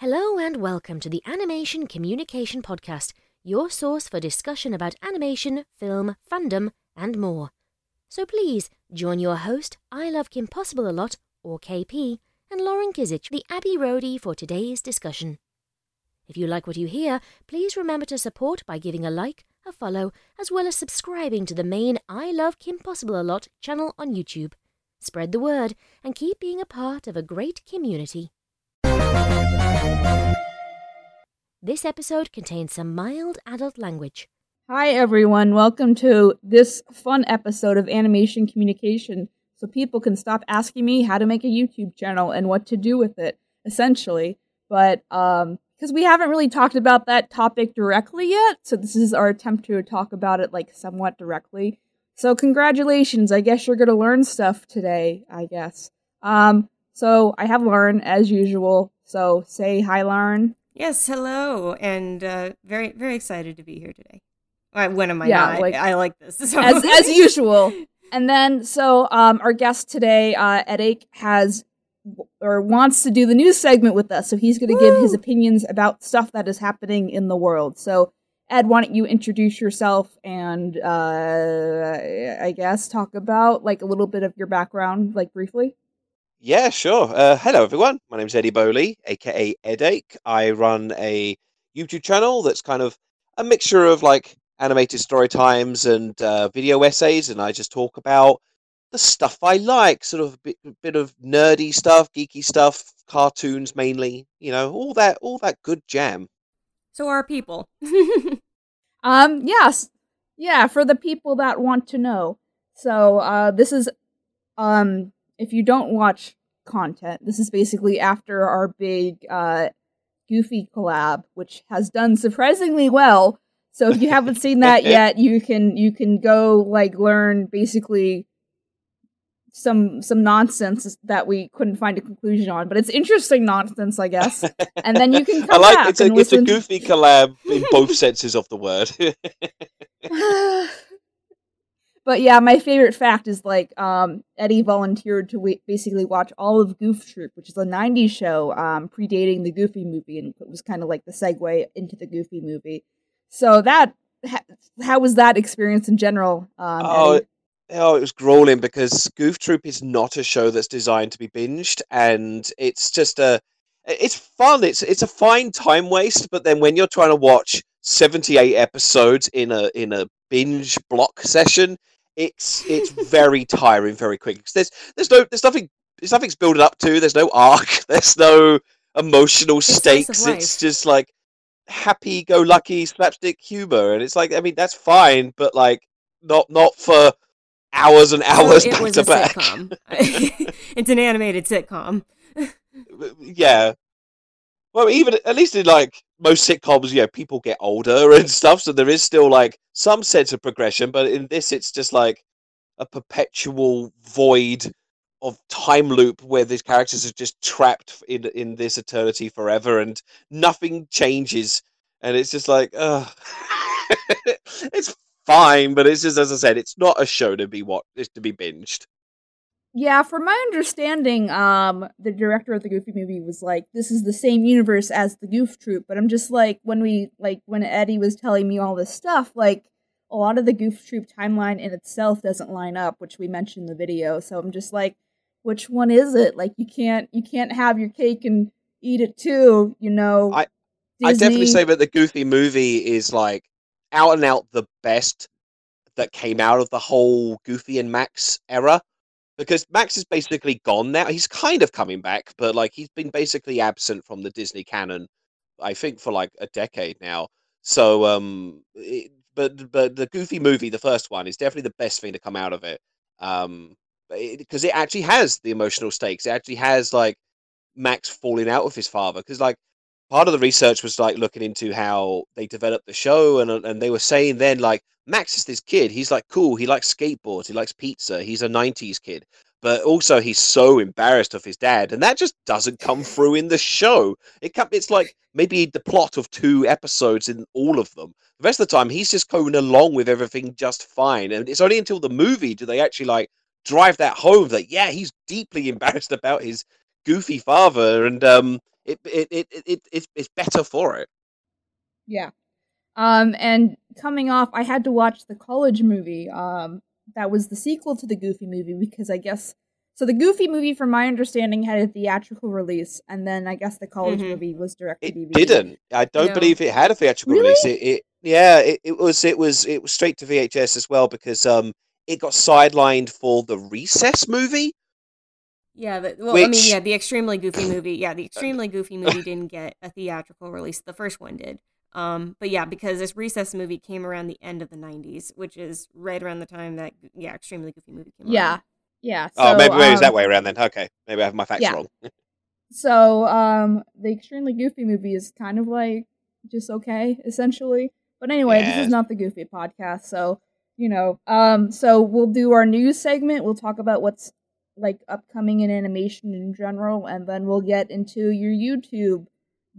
Hello and welcome to the Animation Communication Podcast, your source for discussion about animation, film, fandom, and more. So please join your host, I Love Kim Possible a Lot, or KP, and Lauren Kizich, the Abbey Roadie, for today's discussion. If you like what you hear, please remember to support by giving a like, a follow, as well as subscribing to the main I Love Kim Possible a Lot channel on YouTube. Spread the word and keep being a part of a great community. This episode contains some mild adult language. Hi, everyone. Welcome to this fun episode of Animation Communication so people can stop asking me how to make a YouTube channel and what to do with it, essentially. But, um, because we haven't really talked about that topic directly yet, so this is our attempt to talk about it, like, somewhat directly. So, congratulations. I guess you're gonna learn stuff today, I guess. Um, so I have Lauren, as usual. So, say hi, Lauren. Yes, hello, and uh, very very excited to be here today. When am I Yeah, not? like- I like this so. as as usual. And then, so um, our guest today, uh, Edache, has or wants to do the news segment with us. So he's going to give his opinions about stuff that is happening in the world. So, Ed, why don't you introduce yourself and uh, I guess talk about like a little bit of your background, like briefly. Yeah, sure. Uh, hello, everyone. My name is Eddie Bowley, aka Edache. I run a YouTube channel that's kind of a mixture of like animated story times and uh, video essays, and I just talk about the stuff I like, sort of a bit, bit of nerdy stuff, geeky stuff, cartoons mainly. You know, all that, all that good jam. so are people. Um, yes. Yeah, for the people that want to know. So, uh, this is, um, if you don't watch content, this is basically after our big, uh, Goofy collab, which has done surprisingly well. So if you haven't seen that yet, you can, you can go, like, learn basically some, some nonsense that we couldn't find a conclusion on, but it's interesting nonsense, I guess. And then you can I come like back it's a it's a goofy collab in both senses of the word. but yeah, my favorite fact is like um, Eddie volunteered to basically watch all of Goof Troop, which is a '90s show um, predating the Goofy movie, and it was kind of like the segue into the Goofy movie. So that, ha- how was that experience in general? Um, Oh, Eddie? Oh, it was grueling because Goof Troop is not a show that's designed to be binged, and it's just a, it's fun. It's it's a fine time waste, but then when you're trying to watch 78 episodes in a in a binge block session, it's it's very tiring very quick. 'Cause there's there's no there's nothing there's nothing's building up to. There's no arc. There's no emotional of stakes. It's just like happy go lucky slapstick humor, and it's like I mean that's fine, but like not not for hours and hours So it back was to a back. sitcom. it's an animated sitcom. yeah. Well, even at least in like most sitcoms, you know, people get older and stuff, so there is still like some sense of progression. But in this, it's just like a perpetual void of time loop where these characters are just trapped in in this eternity forever, and nothing changes, and it's just like, uh it's fine, but it's just as I said, it's not a show to be what is to be binged. Yeah, from my understanding, um, the director of the Goofy movie was like, "This is the same universe as the Goof Troop," but I'm just like, when we like when Eddie was telling me all this stuff, like a lot of the Goof Troop timeline in itself doesn't line up, which we mentioned in the video. So I'm just like, which one is it? Like, you can't you can't have your cake and eat it too, you know? I- I definitely say that the Goofy movie is like out and out the best that came out of the whole Goofy and Max era. Because Max is basically gone now. He's kind of coming back, but like he's been basically absent from the Disney canon, I think, for like a decade now. So, um, it, but but the Goofy movie, the first one, is definitely the best thing to come out of it. Um, because it, actually has the emotional stakes. It actually has like Max falling out with his father. Because like part of the research was like looking into how they developed the show and and they were saying then like Max is this kid. He's like cool. He likes skateboards. He likes pizza. He's a 90s kid. But also he's so embarrassed of his dad. And that just doesn't come through in the show. It it's like maybe the plot of two episodes in all of them. The rest of the time he's just going along with everything just fine. And it's only until the movie do they actually like drive that home that yeah he's deeply embarrassed about his goofy father. And um it it it, it it's, it's better for it. Yeah. Um, and coming off, I had to watch the college movie. Um, that was the sequel to the Goofy movie because I guess so. The Goofy movie, from my understanding, had a theatrical release, and then I guess the college Mhm. movie was direct to It DVD. didn't. I don't No. believe it had a theatrical Really? release. It, it yeah, it, it was it was it was straight to VHS as well because um it got sidelined for the Recess movie. Yeah, the, well, I mean, yeah, the extremely goofy movie. Yeah, the extremely goofy movie didn't get a theatrical release. The first one did. Um, but yeah, because this Recess movie came around the end of the '90s, which is right around the time that yeah, extremely goofy movie came. Out. Yeah, around. yeah. oh, so, maybe maybe it's um, that way around then. Okay, maybe I have my facts yeah. wrong. So, um, the extremely goofy movie is kind of like just okay, essentially. But anyway, this is not the Goofy podcast, so you know. Um, so we'll do our news segment. We'll talk about what's like upcoming in animation in general, and then we'll get into your YouTube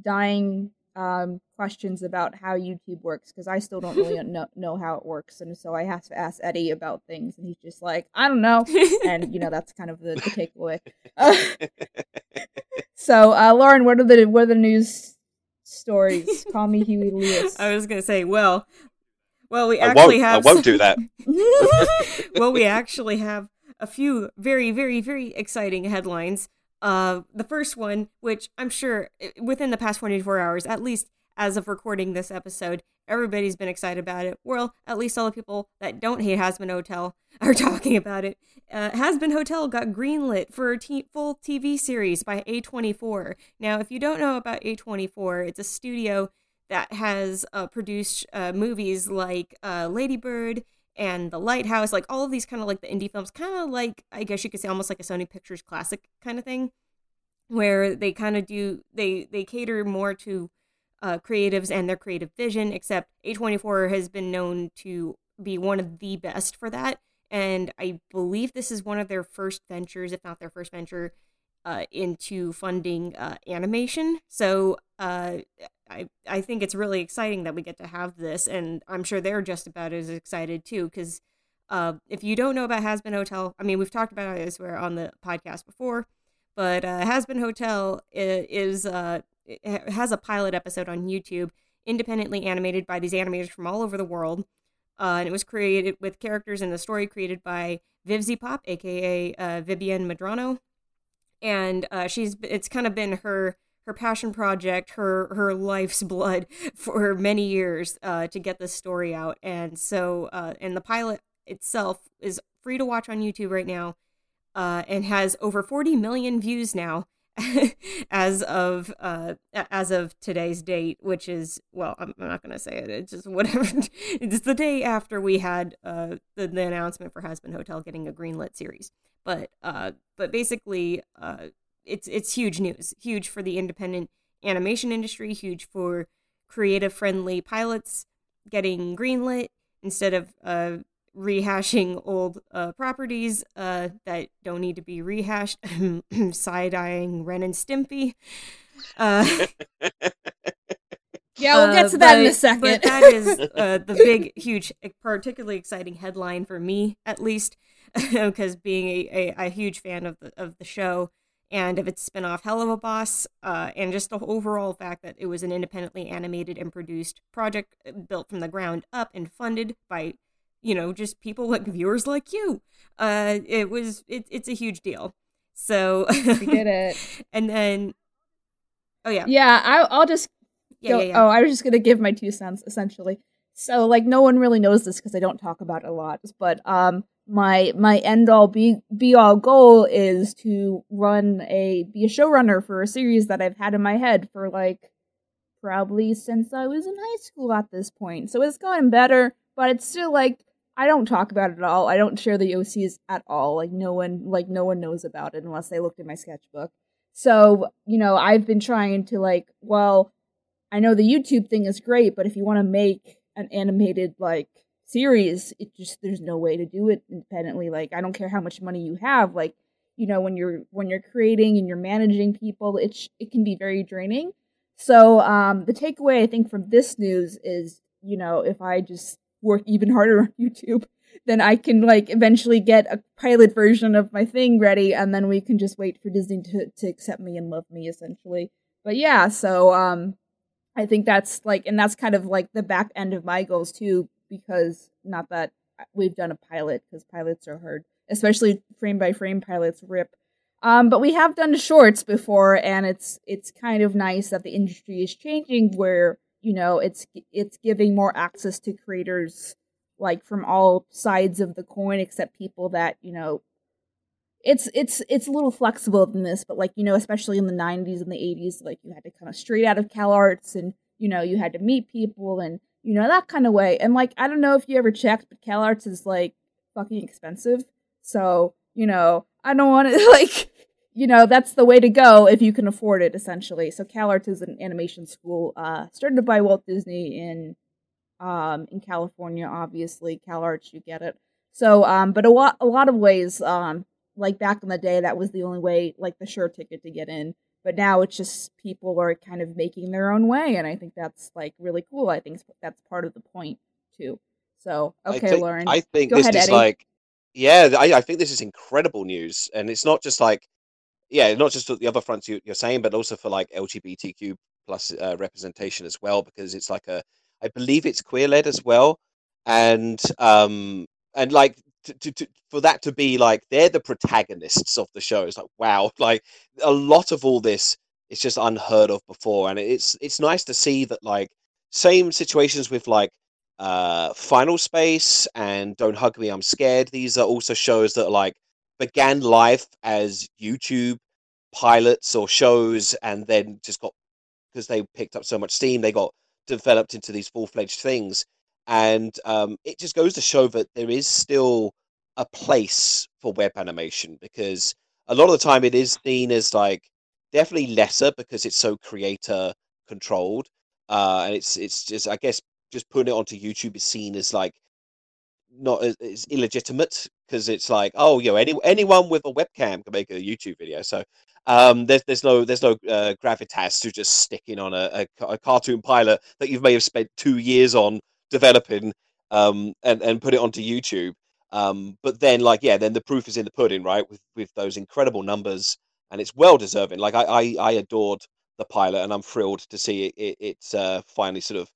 dying um questions about how YouTube works because I still don't really know know how it works, and so I have to ask Eddie about things, and he's just like, I don't know, and you know that's kind of the, the takeaway. Uh, so, uh, Lauren, what are the what are the news stories? Call me Huey Lewis. I was gonna say, well, well, we I actually won't. I won't do that. well, we actually have a few very, very, very exciting headlines. Uh, the first one, which I'm sure within the past 24 hours, at least as of recording this episode, everybody's been excited about it. Well, at least all the people that don't hate Hazbin Hotel are talking about it. Uh, Hazbin Hotel got greenlit for a t- full TV series by A24. Now, if you don't know about A24, it's a studio that has uh, produced uh, movies like uh, Ladybird and The Lighthouse, like all of these kind of like the indie films, kind of like I guess you could say almost like a Sony Pictures classic kind of thing, where they kind of do they they cater more to uh, creatives and their creative vision. Except A24 has been known to be one of the best for that, and I believe this is one of their first ventures, if not their first venture, uh, into funding uh, animation. So uh, I I think it's really exciting that we get to have this, and I'm sure they're just about as excited too. Because uh, if you don't know about Hazbin Hotel, I mean we've talked about it elsewhere on the podcast before, but uh, Hazbin Hotel is uh, has a pilot episode on YouTube, independently animated by these animators from all over the world. Uh, and it was created with characters and the story created by VivziePop, aka uh, Vivienne Medrano, and uh, she's it's kind of been her her passion project, her her life's blood for many years uh, to get this story out. And so, uh, and the pilot itself is free to watch on YouTube right now, uh, and has over 40 million views now. as of uh as of today's date which is well i'm I'm not gonna say it it's just whatever it's the day after we had uh the, the announcement for Hazbin Hotel getting a greenlit series but uh but basically it's it's huge news huge for the independent animation industry huge for creative friendly pilots getting greenlit instead of uh rehashing old uh, properties uh, that don't need to be rehashed side-eyeing ren and stimpy uh, yeah, we'll get uh, to that in a second. But that is uh, the big, huge, particularly exciting headline for me, at least, because being a, a, a huge fan of the of the show and of its spinoff, Helluva Boss, uh, and just the overall fact that it was an independently animated and produced project uh, built from the ground up and funded by, you know, just people like viewers like you. Uh, it was it, it's a huge deal. So we did it. and then, oh yeah, Yeah, I, I'll just yeah, go- yeah, yeah. Oh, I was just gonna give my two cents essentially. So like no one really knows this because I don't talk about it a lot. But um my my end all be be all goal is to run a be a showrunner for a series that I've had in my head for like probably since I was in high school at this point. So it's gotten better, but it's still like I don't talk about it at all. I don't share the OCs at all. Like no one like no one knows about it unless they looked at my sketchbook. So, you know, I've been trying to like, well, I know the YouTube thing is great, but if you want to make an animated like series, it just there's no way to do it independently. Like I don't care how much money you have, like you know when you're when you're creating and you're managing people, it it can be very draining. So um the takeaway I think from this news is, you know, if I just work even harder on YouTube, then I can like eventually get a pilot version of my thing ready and then we can just wait for Disney to to accept me and love me essentially but yeah, so um, I think that's like, and that's kind of like the back end of my goals too, because not that we've done a pilot because pilots are hard, especially frame by frame pilots rip. Um, but we have done shorts before, and it's it's kind of nice that the industry is changing, where you know it's it's giving more access to creators like from all sides of the coin, except people that you know. It's it's it's a little flexible than this, but like you know, especially in the '90s and the '80s, like you had to come straight out of Cal Arts, and you know you had to meet people, and you know that kind of way. And like I don't know if you ever checked, but Cal Arts is like fucking expensive, so you know I don't want to like you know that's the way to go if you can afford it essentially. So Cal Arts is an animation school uh started by Walt Disney in um in California obviously Cal Arts you get it. So um but a lot a lot of ways um like back in the day that was the only way like the sure ticket to get in but now it's just people are kind of making their own way and i think that's like really cool i think that's part of the point too so okay I think, lauren I think Go this ahead, is Eddie. like, yeah, I, I think this is incredible news, and it's not just like, yeah, not just the other fronts you, you're saying, but also for like LGBTQ plus uh, representation as well, because it's like a, I believe it's queer led as well, and um, and like to, to, for that to be like they're the protagonists of the show. It's like wow, like a lot of all this is just unheard of before, and it's it's nice to see that like same situations with like uh final space and don't hug me i'm scared. These are also shows that like began life as youtube pilots or shows and then just got because they picked up so much steam they got developed into these full-fledged things and um it just goes to show that there is still a place for web animation because a lot of the time it is seen as like definitely lesser because it's so creator controlled uh and it's it's just i guess just putting it onto YouTube is seen as like not as, as illegitimate because it's like oh you know any anyone with a webcam can make a YouTube video. So um there's there's no there's no uh, gravitas to just sticking on a, a, a cartoon pilot that you may have spent two years on developing um and and put it onto YouTube um but then like yeah then the proof is in the pudding right with with those incredible numbers and it's well deserving like I I, I adored the pilot and I'm thrilled to see it, it it's uh finally sort of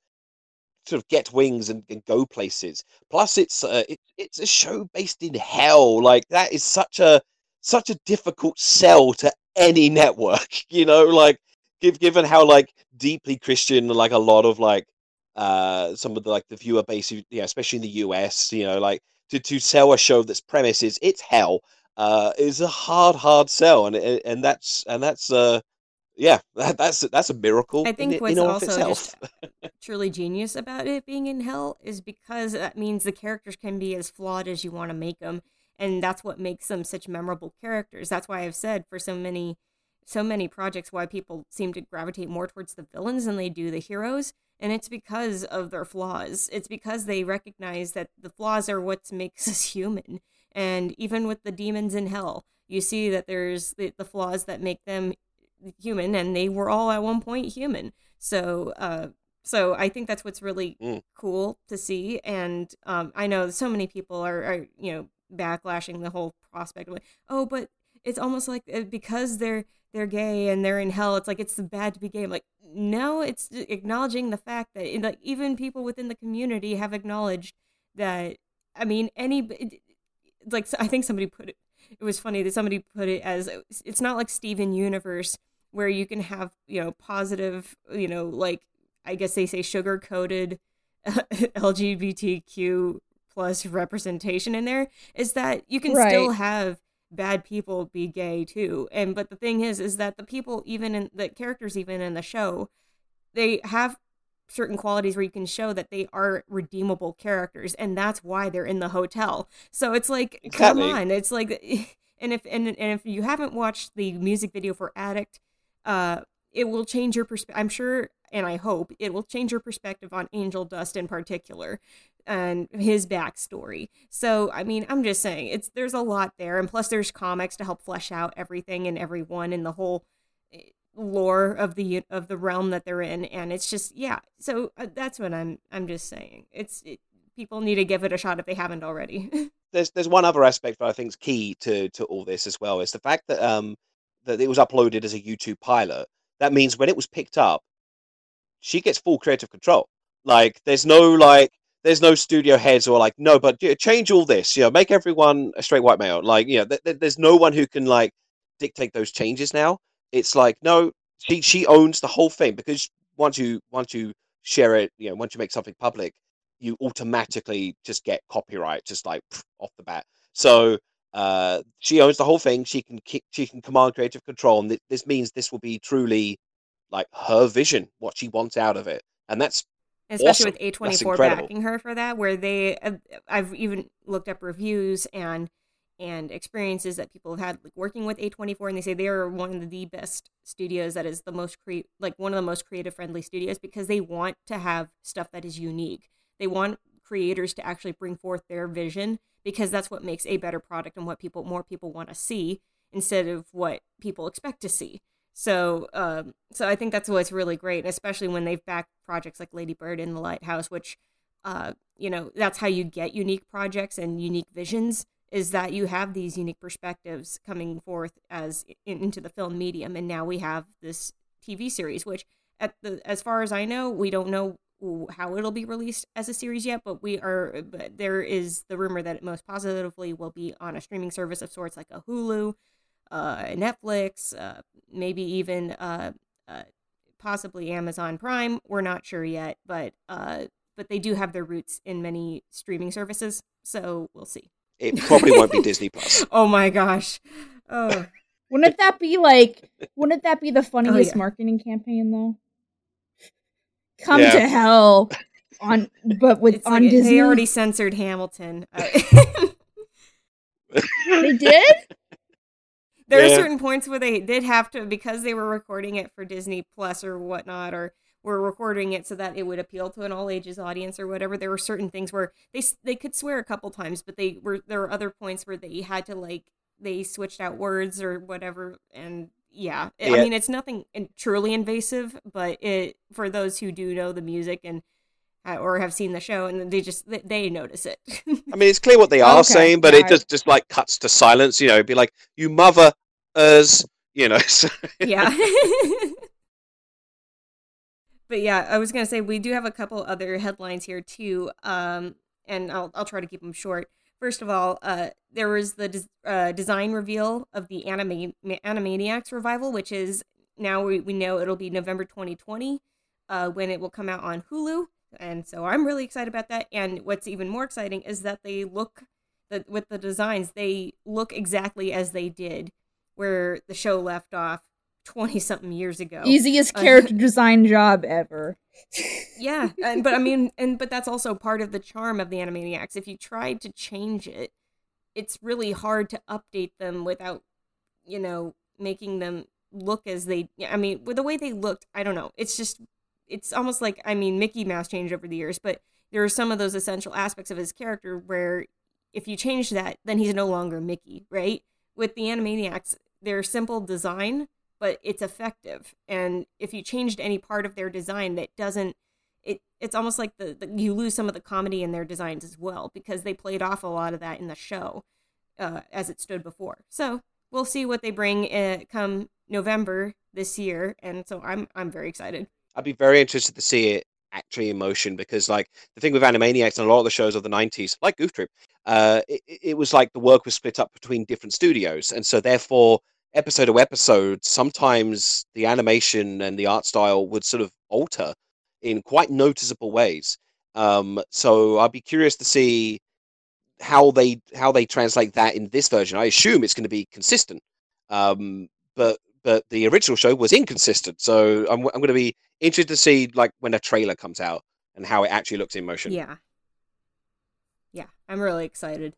sort of get wings and, and go places. Plus, it's uh, it, it's a show based in hell. Like that is such a such a difficult sell to any network. You know, like give, given how like deeply Christian, like a lot of like uh some of the like the viewer base, yeah, especially in the US. You know, like to to sell a show that's premise is it's hell. Uh, is a hard, hard sell, and and that's and that's uh yeah, that, that's that's a miracle. I think in, what's in also truly genius about it being in hell is because that means the characters can be as flawed as you want to make them, and that's what makes them such memorable characters. That's why I've said for so many, so many projects why people seem to gravitate more towards the villains than they do the heroes, and it's because of their flaws. It's because they recognize that the flaws are what makes us human, and even with the demons in hell. You see that there's the, the flaws that make them human and they were all at one point human so uh so i think that's what's really Mm. cool to see and um i know so many people are, are you know backlashing the whole prospect of oh but it's almost like uh, because they're they're gay and they're in hell it's like it's bad to be gay I'm like no it's acknowledging the fact that eh, like even people within the community have acknowledged that i mean any like i think somebody put it it was funny that somebody put it as uh, it's not like steven universe where you can have you know positive you know like i guess they say sugar coated lgbtq plus representation in there is that you can still have bad people be gay too. And but the thing is is that the people even in the characters even in the show they have certain qualities where you can show that they are redeemable characters and that's why they're in the hotel. So it's like Exactly. come on. It's like and if and, and if you haven't watched the music video for addict uh it will change your perspective i'm sure and i hope it will change your perspective on angel dust in particular and his backstory so i mean i'm just saying it's there's a lot there and plus there's comics to help flesh out everything and everyone in the whole eh, lore of the of the realm that they're in and it's just yeah so uh, that's what i'm i'm just saying it's it, people need to give it a shot if they haven't already there's there's one other aspect that I think is key to to all this as well is the fact that um that it was uploaded as a YouTube pilot. that means when it was picked up, she gets full creative control. Like, there's no like, there's no studio heads or like, no, but change all this. You know, make everyone a straight white male. Like, you know, th- th- there's no one who can like dictate those changes now. It's like, no, she she owns the whole thing because once you once you share it, you know, once you make something public, you automatically just get copyright, just like pff, off the bat. So uh, she owns the whole thing. She can kick, she can command creative control, and th- this means this will be truly like her vision, what she wants out of it, and that's especially awesome. with A24 incredible. backing her for that where they uh, I've even looked up reviews and and experiences that people have had like working with A24 and they say they are one of the best studios that is the most cre- like one of the most creative friendly studios because they want to have stuff that is unique. They want creators to actually bring forth their vision because that's what makes a better product and what people more people want to see instead of what people expect to see. So, um, so I think that's what's really great, especially when they've backed projects like Lady Bird and The Lighthouse, which, uh, you know, that's how you get unique projects and unique visions. Is that you have these unique perspectives coming forth as in, into the film medium, and now we have this TV series, which, at the as far as I know, we don't know how it'll be released as a series yet, but we are. But there is the rumor that it most positively will be on a streaming service of sorts, like a Hulu, Netflix, uh, maybe even uh, uh, possibly Amazon Prime. We're not sure yet, but uh, but they do have their roots in many streaming services, so we'll see. it probably won't be Disney Plus. Oh my gosh! Oh, Wouldn't that be like? Wouldn't that be the funniest yeah. marketing campaign though? Come Yeah. to hell on, but with it's on like Disney. they already censored Hamilton. Uh, They did. There Yeah. are certain points where they did have to because they were recording it for Disney Plus or whatnot, or were recording it so that it would appeal to an all ages audience or whatever. There were certain things where they they could swear a couple times, but they were there were other points where they had to like they switched out words or whatever, and yeah, I mean it's nothing truly invasive, but it for those who do know the music and uh, or have seen the show and they just they, notice it. I mean, it's clear what they are Okay, saying, but it just just like cuts to silence. You know, it'd be like you mother us. You know, so- yeah. but yeah, I was gonna say we do have a couple other headlines here too, um, and I'll I'll try to keep them short. First of all, uh, there was the des- uh, design reveal of the anime Animaniacs revival, which is now we, we know it'll be November 2020 uh, when it will come out on Hulu, and so I'm really excited about that. And what's even more exciting is that they look that with the designs they look exactly as they did where the show left off 20 something years ago. Easiest Uh, character design job ever. Yeah, and, but I mean, and but that's also part of the charm of the Animaniacs. If you tried to change it, it's really hard to update them without, you know, making them look as they. I mean, with the way they looked, I don't know. It's just, it's almost like I mean, Mickey Mouse changed over the years, but there are some of those essential aspects of his character where if you change that, then he's no longer Mickey, right? With the Animaniacs, they're simple design, but it's effective. And if you changed any part of their design that doesn't, it it's almost like the, the you lose some of the comedy in their designs as well because they played off a lot of that in the show uh, as it stood before. So we'll see what they bring uh, come November this year, and so I'm I'm very excited. I'd be very interested to see it actually in motion because, like, the thing with Animaniacs and a lot of the shows of the '90s, like Goof Troop, uh, it, it was like the work was split up between different studios, and so therefore, episode to episode, sometimes the animation and the art style would sort of alter in quite noticeable ways. Um, so I'd be curious to see how they how they translate that in this version. I assume it's going to be consistent, um, but but the original show was inconsistent. So I'm I'm going to be interested to see like when a trailer comes out and how it actually looks in motion. Yeah, yeah, I'm really excited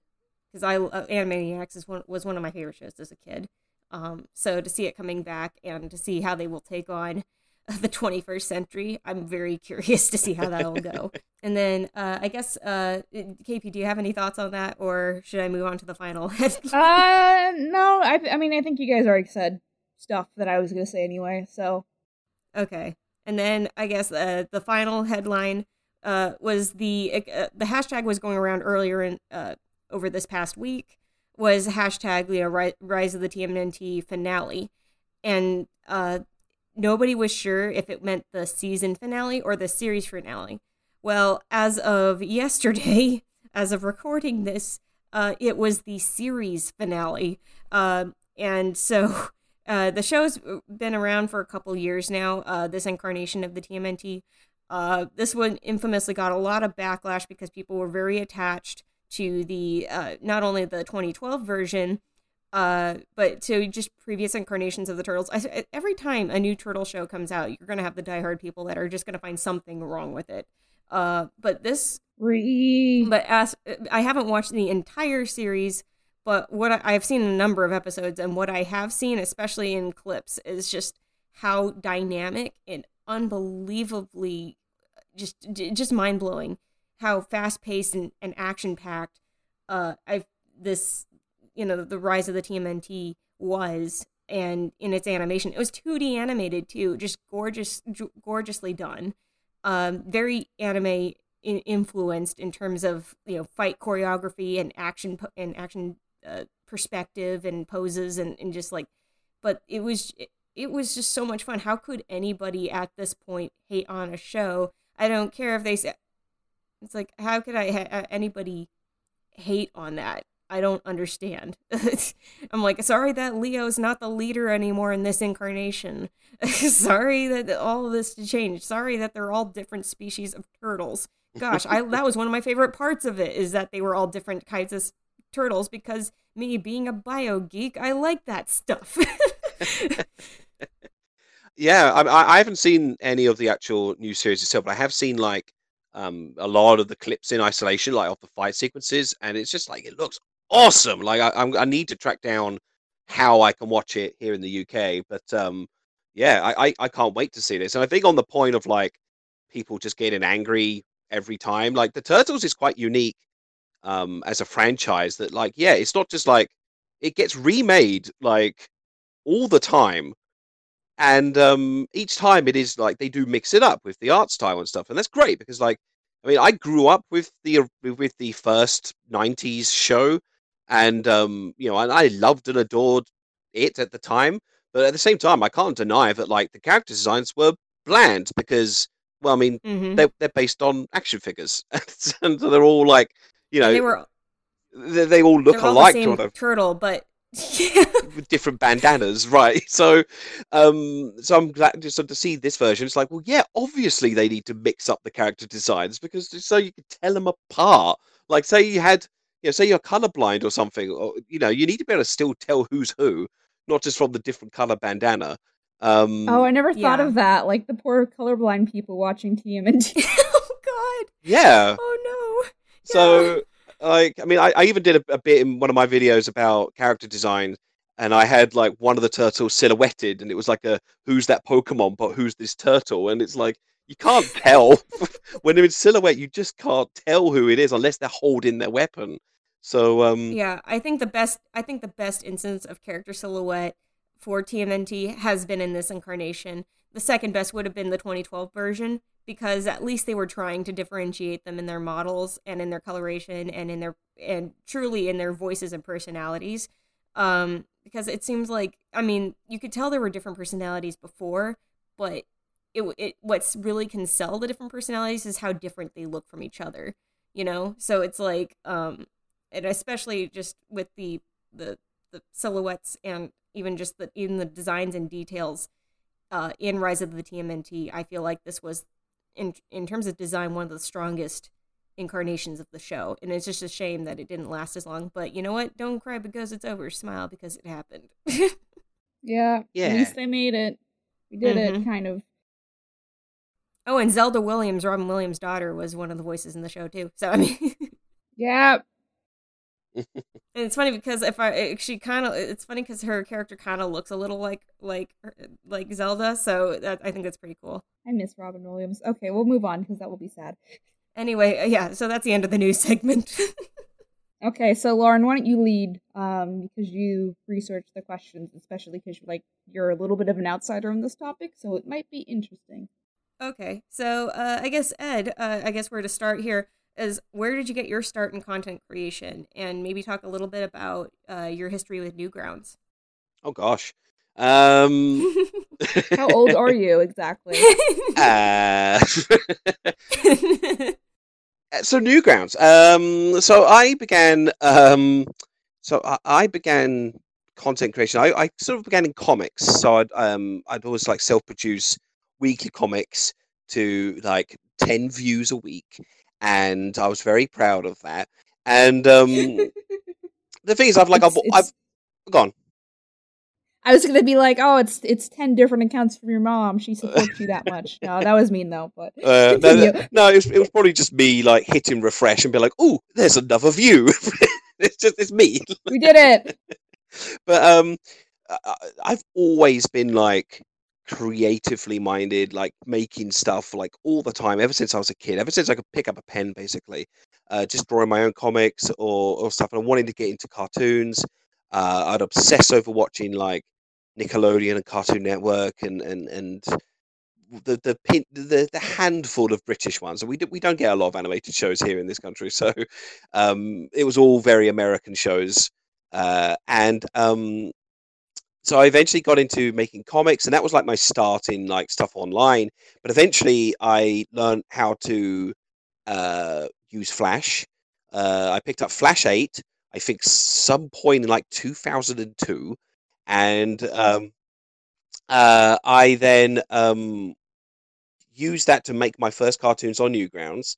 because I uh, Animaniacs is one was one of my favorite shows as a kid. Um, so to see it coming back and to see how they will take on the 21st century, I'm very curious to see how that will go. and then uh, I guess uh, KP, do you have any thoughts on that, or should I move on to the final? Uh, no, I, I mean, I think you guys already said stuff that I was gonna say anyway. So Okay. And then I guess uh, the final headline uh, was the uh, the hashtag was going around earlier in uh, over this past week was hashtag you know Rise of the TMNT finale, and uh, nobody was sure if it meant the season finale or the series finale. Well, as of yesterday, as of recording this, uh, it was the series finale. Uh, and so uh, the show's been around for a couple years now, uh, this incarnation of the TMNT. Uh, this one infamously got a lot of backlash because people were very attached to the uh, not only the 2012 version, uh, but to just previous incarnations of the turtles. I, every time a new turtle show comes out, you're going to have the diehard people that are just going to find something wrong with it. Uh, but this, but as I haven't watched the entire series, but what I, I've seen a number of episodes, and what I have seen, especially in clips, is just how dynamic and unbelievably just just mind blowing how fast paced and, and action packed uh I've this you know the rise of the TMNT was and in its animation. It was 2D animated too just gorgeous gorgeously done. Um very anime influenced in terms of you know fight choreography and action and action uh, perspective and poses and, and just like but it was it was just so much fun. How could anybody at this point hate on a show? I don't care if they say it's like how could i ha- uh, anybody hate on that? I don't understand. I'm like sorry that leo's not the leader anymore in this incarnation. Sorry that all of this changed sorry that they're all different species of turtles. Gosh i that was one of my favorite parts of it is that they were all different kinds of turtles because me being a bio geek, I like that stuff. yeah, I, I haven't seen any of the actual new series itself, but I have seen like um, a lot of the clips in isolation, like of the fight sequences, and it's just like it looks awesome. Like I, I'm, I need to track down how I can watch it here in the UK, but um, yeah, I, I, I can't wait to see this. And I think on the point of like people just getting angry every time, like the Turtles is quite unique um, as a franchise that like yeah it's not just like it gets remade like all the time and um, each time it is like they do mix it up with the art style and stuff and that's great because like i mean i grew up with the with the first 90s show and um, you know and i loved and adored it at the time but at the same time i can't deny that like the character designs were bland because well i mean mm-hmm. they're, they're based on action figures and so they're all like you know, they were they, they all look alike, sort of turtle, but with different bandanas, right? So, um, so I'm glad just to see this version. It's like, well, yeah, obviously they need to mix up the character designs because so you can tell them apart. Like, say you had, you know, say you're colorblind or something, or you know, you need to be able to still tell who's who, not just from the different color bandana. Um, oh, I never thought yeah. of that. Like the poor colorblind people watching TMNT. oh God. Yeah. Oh no. So, like, I mean, I, I even did a, a, bit in one of my videos about character design, and I had like one of the turtles silhouetted, and it was like a who's that Pokemon, but who's this turtle? And it's like you can't tell when they're in silhouette. You just can't tell who it is unless they're holding their weapon. So, um, yeah, I think the best, I think the best instance of character silhouette for TMNT has been in this incarnation. The second best would have been the 2012 version because at least they were trying to differentiate them in their models and in their coloration and in their and truly in their voices and personalities um because it seems like i mean you could tell there were different personalities before but it, it what's really can sell the different personalities is how different they look from each other you know? So it's like um and especially just with the the the silhouettes and even just the even the designs and details uh, in Rise of the TMNT, I feel like this was in in terms of design one of the strongest incarnations of the show and it's just a shame that it didn't last as long but you know what don't cry because it's over smile because it happened yeah yeah at least they made it we did mm-hmm. it kind of oh and zelda williams robin williams daughter was one of the voices in the show too so i mean yeah and it's funny because if I she kind of it's funny because her character kind of looks a little like like like Zelda, so that, I think that's pretty cool. I miss Robin Williams. Okay, we'll move on because that will be sad. Anyway, uh, yeah, so that's the end of the news segment. okay, so Lauren, why don't you lead? Um, because you researched the questions, especially because you're like you're a little bit of an outsider on this topic, so it might be interesting. Okay, so uh, I guess Ed, uh, I guess we're to start here is where did you get your start in content creation and maybe talk a little bit about uh, your history with newgrounds oh gosh Um, How old are you exactly? uh, so Newgrounds. Um, so I began. Um, so I, I began content creation. I, I sort of began in comics. So I'd um I'd always like self-produce weekly comics to like ten views a week, and I was very proud of that. And um, the thing is, I've like It's- I've, it's- I've gone. I was gonna be like, oh, it's it's ten different accounts from your mom. She supports you that much. No, that was mean though. But Uh, no, no, no, it was, it was probably just me like hitting refresh and be like, "Oh, there's another view." it's just it's me. we did it. but um I- I- i've always been like creatively minded like making stuff like all the time ever since i was a kid ever since i could pick up a pen basically uh, just drawing my own comics or, or stuff and wanting to get into cartoons uh, i'd obsess over watching like nickelodeon and cartoon network and and and the the pin, the the handful of British ones, and we do, we don't get a lot of animated shows here in this country, so um, it was all very American shows uh, and um, so I eventually got into making comics, and that was like my start in like stuff online. But eventually, I learned how to uh, use Flash. Uh, I picked up Flash Eight. I think some point in like 2002, and um, uh, I then um, used that to make my first cartoons on Newgrounds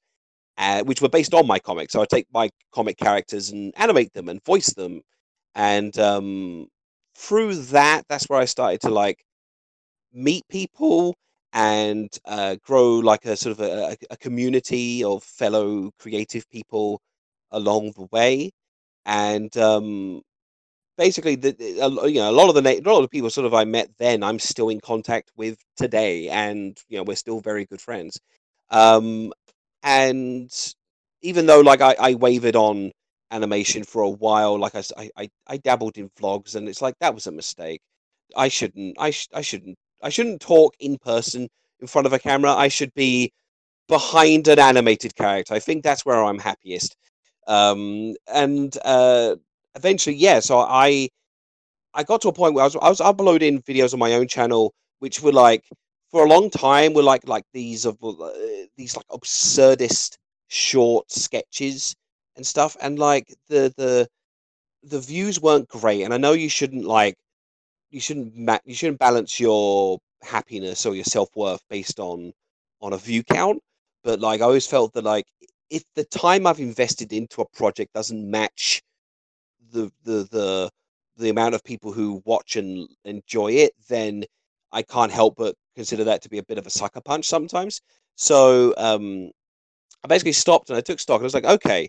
uh, which were based on my comics. So I take my comic characters and animate them and voice them, and um, through that, that's where I started to like meet people and uh, grow like a sort of a, a- community of fellow creative people along the way, and um, basically, the, you know, a lot of the a lot of the people sort of I met then, I'm still in contact with today, and you know, we're still very good friends. Um, and even though like I, I wavered on animation for a while, like I I dabbled in vlogs, and it's like that was a mistake. I shouldn't. I sh- I shouldn't. I shouldn't talk in person in front of a camera. I should be behind an animated character. I think that's where I'm happiest. Um, and uh, eventually, yeah. So I I got to a point where I was I was uploading videos on my own channel, which were like for a long time were like like these of uh, these like absurdist short sketches and stuff, and like the the the views weren't great. And I know you shouldn't like you shouldn't ma- you shouldn't balance your happiness or your self worth based on on a view count. But like I always felt that like if the time I've invested into a project doesn't match the the the the amount of people who watch and enjoy it, then I can't help but consider that to be a bit of a sucker punch sometimes. So um, I basically stopped and I took stock. And I was like, okay,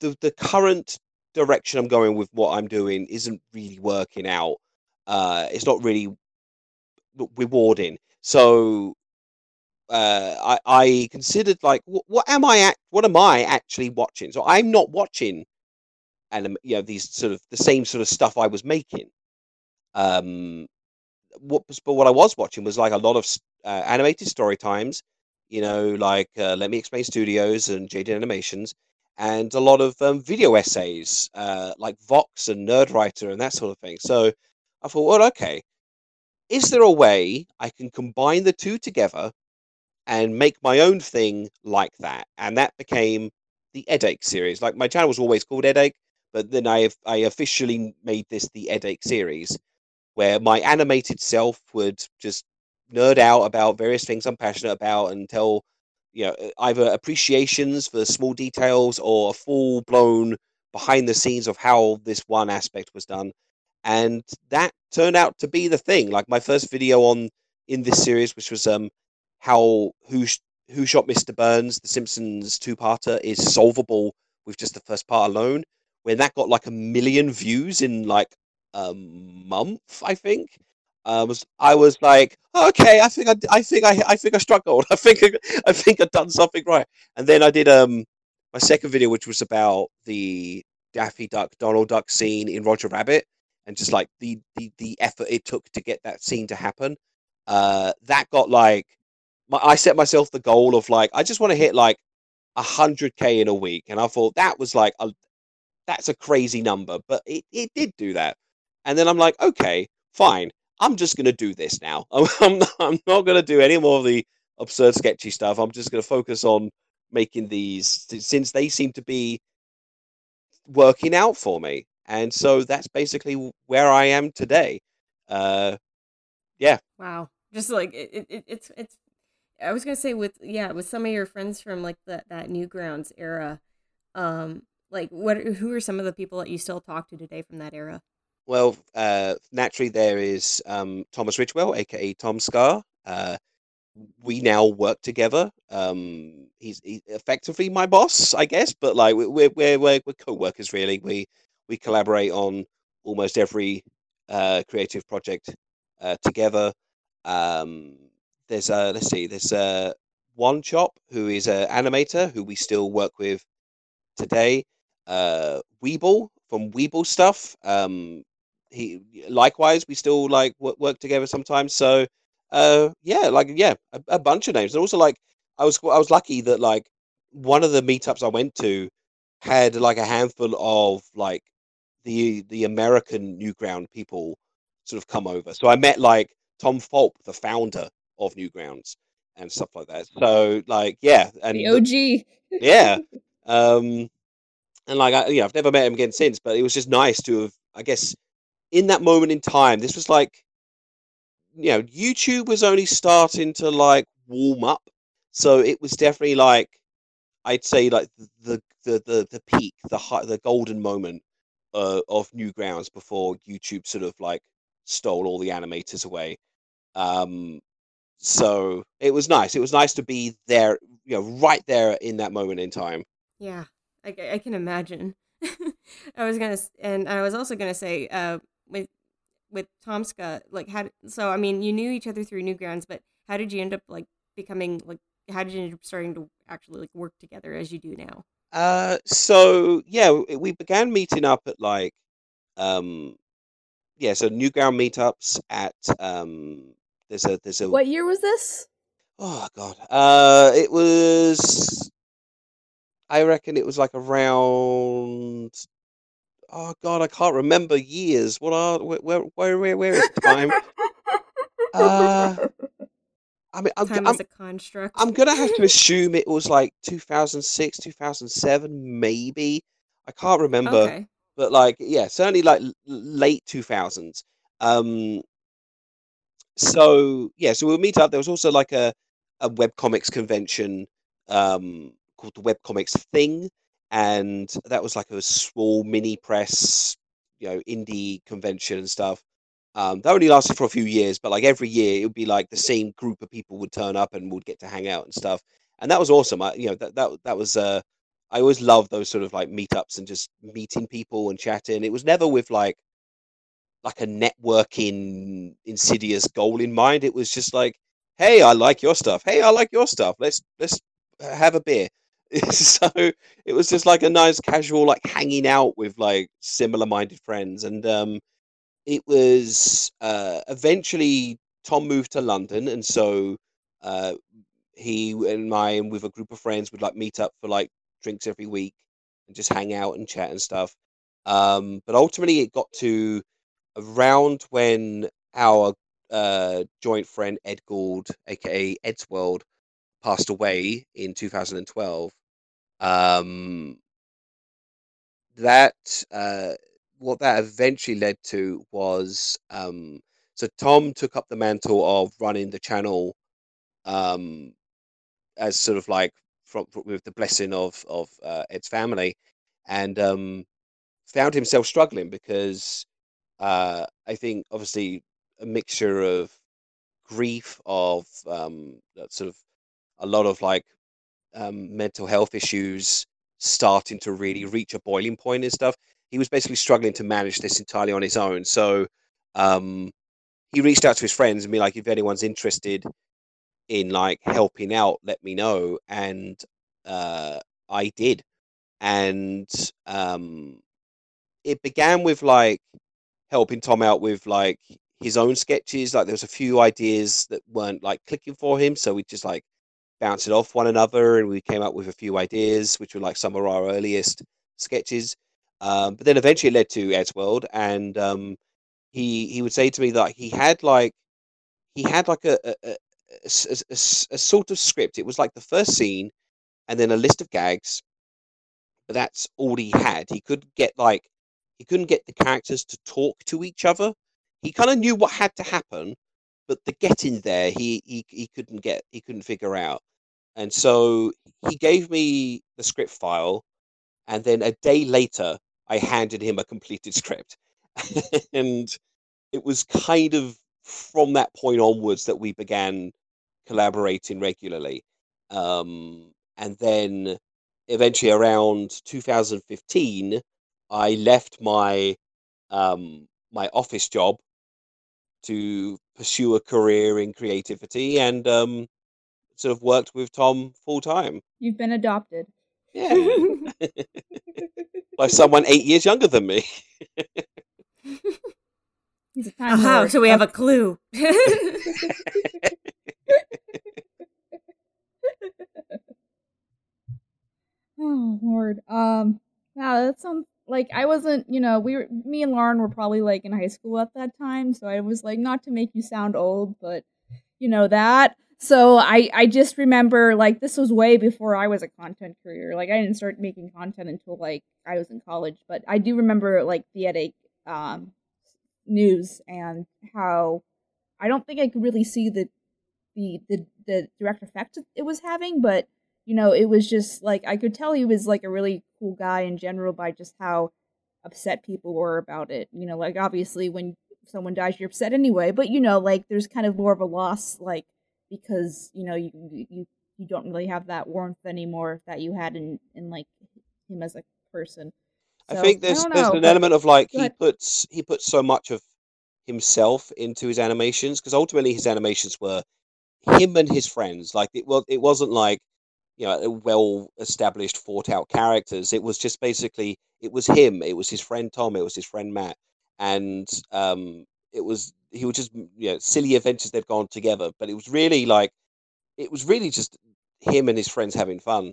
the the current direction I'm going with what I'm doing isn't really working out. Uh, it's not really rewarding. So uh, I, I considered like, what, what am I at? What am I actually watching? So I'm not watching, and you know these sort of the same sort of stuff I was making. Um, what was, but what I was watching was like a lot of uh, animated story times, you know, like uh, Let Me Explain Studios and Jaiden Animations, and a lot of um, video essays, uh, like Vox and Nerdwriter and that sort of thing. So I thought, well, okay, is there a way I can combine the two together and make my own thing like that? And that became the Edache series. Like my channel was always called Edache, but then I I officially made this the Edache series, where my animated self would just nerd out about various things I'm passionate about and tell you know either appreciations for small details or a full blown behind the scenes of how this one aspect was done. And that turned out to be the thing. Like my first video on in this series which was um how who sh- who shot mr burns the simpsons two-parter is solvable with just the first part alone when that got like a million views in like a month i think I was I was like, okay, I think I, I think I, I think I struck gold. I think I, I think I've done something right. And then I did um my second video, which was about the Daffy Duck Donald Duck scene in Roger Rabbit, and just like the the the effort it took to get that scene to happen. Uh, that got like my, I set myself the goal of like I just want to hit like hundred k in a week, and I thought that was like a that's a crazy number, but it, it did do that. And then I'm like, okay, fine. I'm just going to do this now. I'm, I'm not, going to do any more of the absurd, sketchy stuff. I'm just going to focus on making these since they seem to be working out for me. And so that's basically where I am today. Uh, yeah. Wow. Just like it, it, it's it's. I was gonna say with yeah with some of your friends from like that that Newgrounds era, um, like what who are some of the people that you still talk to today from that era? Well, uh, naturally there is um, Thomas Ridgewell, aka TomSka. Uh, we now work together. Um, he's, he's effectively my boss, I guess, but like we're we're we're, we're co-workers really. We we collaborate on almost every uh, creative project uh, together. Um, there's a let's see, there's a one chop who is an animator who we still work with today. Uh, Weebl from Weebl stuff. Um, he likewise we still like work, work together sometimes. So uh, yeah, like yeah, a, a bunch of names. And also like I was I was lucky that like one of the meetups I went to had like a handful of like the the American Newground people sort of come over. So I met like Tom Fulp, the founder of Newgrounds, and stuff like that. So like yeah, and the OG. yeah, um, and like I, yeah, I've never met him again since. But it was just nice to have, I guess, in that moment in time. This was like, you know, YouTube was only starting to like warm up, so it was definitely like, I'd say like the the the the peak, the high, the golden moment uh, of Newgrounds before YouTube sort of like stole all the animators away. Um, so it was nice. It was nice to be there, you know, right there in that moment in time. Yeah, I, I can imagine. I was gonna, and I was also gonna say, uh, with with Tomska, like how. So I mean, you knew each other through Newgrounds, but how did you end up like becoming like? How did you end up starting to actually like work together as you do now? Uh, so yeah, we began meeting up at like, um, yeah, so Newground meetups at um, there's a there's a What year was this? oh god, uh, it was I reckon it was like around oh god, I can't remember years. What are where where where where, is time? uh, I mean, I'm, Time I'm as a construct. I'm gonna have to assume it was like 2006, 2007, maybe. I can't remember, okay. but like, yeah, certainly like late 2000s. Um, so yeah, so we'll meet up. There was also like a a webcomics convention um called the Webcomics Thing, and that was like a small mini press, you know, indie convention and stuff. Um, that only lasted for a few years, but like every year, it would be like the same group of people would turn up and would get to hang out and stuff, and that was awesome. I, you know, that that that was uh, I always loved those sort of like meetups and just meeting people and chatting. It was never with like like a networking insidious goal in mind. It was just like, hey, I like your stuff. Hey, I like your stuff. Let's let's have a beer. so it was just like a nice casual like hanging out with like similar minded friends and um it was uh eventually tom moved to london and so uh he and I and with a group of friends would like meet up for like drinks every week and just hang out and chat and stuff. Um but ultimately it got to around when our uh joint friend Edd Gould aka Eddsworld passed away in 2012 um, that uh, what that eventually led to was um, so Tom took up the mantle of running the channel um, as sort of like from, with the blessing of of uh, Ed's family, and um, found himself struggling because uh, I think obviously a mixture of grief of um, sort of a lot of like um, mental health issues starting to really reach a boiling point and stuff. He was basically struggling to manage this entirely on his own. So um, he reached out to his friends and be like, if anyone's interested in like helping out, let me know. And uh, I did. And um, it began with like helping Tom out with like his own sketches. Like there was a few ideas that weren't like clicking for him. So we just like bounce it off one another and we came up with a few ideas which were like some of our earliest sketches um, but then eventually it led to Eddsworld and um, he he would say to me that he had like he had like a a, a, a, a sort of script. It was like the first scene, and then a list of gags. But that's all he had. He couldn't get like he couldn't get the characters to talk to each other. He kind of knew what had to happen, but the getting there he, he he couldn't get he couldn't figure out. And so he gave me the script file, and then a day later I handed him a completed script. and it was kind of from that point onwards that we began collaborating regularly. Um, and then eventually around 2015, I left my um, my office job to pursue a career in creativity and um, sort of worked with Tom full time. You've been adopted. Yeah. By someone eight years younger than me. He's a time Oh, so we have a clue. Oh Lord. Um yeah, that sounds like I wasn't, you know, we were me and Lauren were probably like in high school at that time, so I was like not to make you sound old, but you know that. So I I just remember like this was way before I was a content creator. Like I didn't start making content until like I was in college, but I do remember like the headache um news and how I don't think I could really see the the the, the direct effect it was having, but you know, it was just like I could tell he was like a really cool guy in general by just how upset people were about it. You know, like obviously when someone dies, you're upset anyway, but you know, like there's kind of more of a loss, like because you know you you you don't really have that warmth anymore that you had in in like him as a person. I think there's don't there's an element of like he puts he puts so much of himself into his animations because ultimately his animations were him and his friends. Like it was it wasn't like you know well established thought out characters. It was just basically it was him. It was his friend Tom. It was his friend Matt, and um, it was he was just you know silly adventures they've gone together. But it was really like it was really just him and his friends having fun,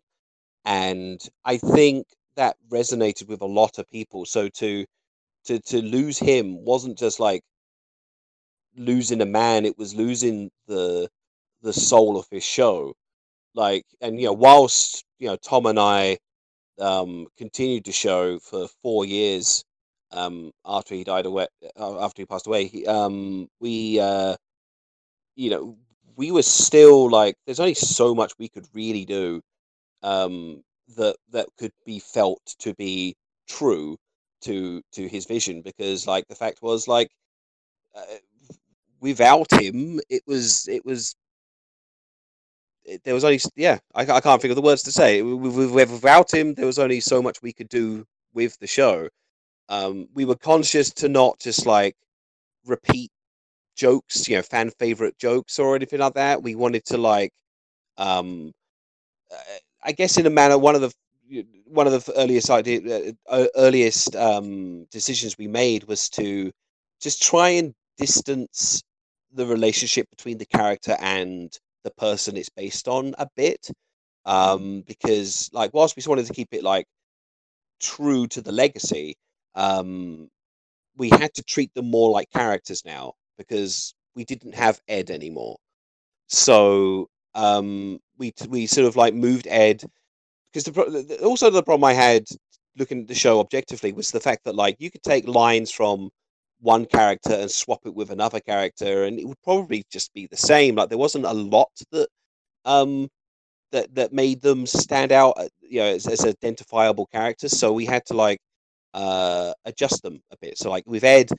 and I think that resonated with a lot of people. So to to to lose him wasn't just like losing a man; it was losing the the soul of his show. Like, and you know, whilst you know Tom and I um, continued to show for four years um, after he died away, uh, after he passed away, he, um, we uh, you know we were still like there's only so much we could really do um, that that could be felt to be true to to his vision because like the fact was like uh, without him it was it was it, there was only yeah I, I can't think of the words to say. Without him there was only so much we could do with the show um we were conscious to not just like repeat jokes you know fan favorite jokes or anything like that. We wanted to like um uh, I guess in a manner, one of the one of the earliest idea, uh, earliest um, decisions we made was to just try and distance the relationship between the character and the person it's based on a bit, um, because like whilst we wanted to keep it like true to the legacy, um, we had to treat them more like characters now because we didn't have Ed anymore. So um, we we sort of like moved Ed because the, pro- also the problem I had looking at the show objectively was the fact that like you could take lines from one character and swap it with another character and it would probably just be the same like there wasn't a lot that um that that made them stand out uh, you know as, as identifiable characters so we had to like uh adjust them a bit. So like with ed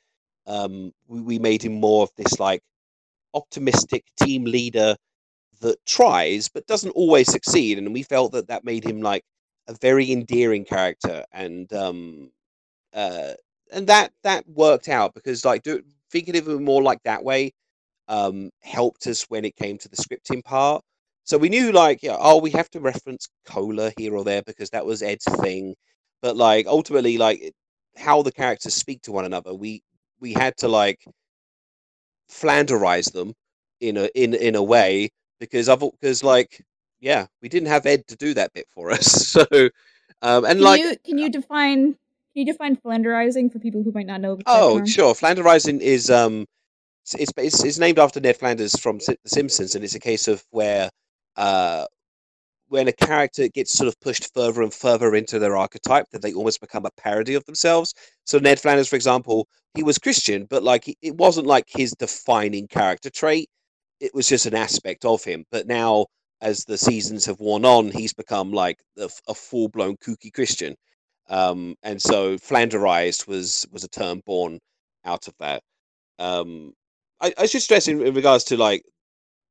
um we, we made him more of this like optimistic team leader that tries but doesn't always succeed and we felt that that made him like a very endearing character and um uh and that that worked out because like do, thinking of him more like that way um helped us when it came to the scripting part. So we knew like yeah oh we have to reference cola here or there because that was ed's thing but like ultimately like how the characters speak to one another we we had to like flanderize them in a in in a way because I've because like yeah we didn't have Ed to do that bit for us so um and Can like you can you define can you define flanderizing for people who might not know? Oh, sure. Flanderizing is um, it's, it's it's named after Ned Flanders from The Simpsons, and it's a case of where uh, when a character gets sort of pushed further and further into their archetype, that they almost become a parody of themselves. So Ned Flanders, for example, he was Christian, but like it wasn't like his defining character trait. It was just an aspect of him. But now, as the seasons have worn on, he's become like a, a full blown kooky Christian. Um, and so flanderized was was a term born out of that. Um, I, I should stress in, in regards to like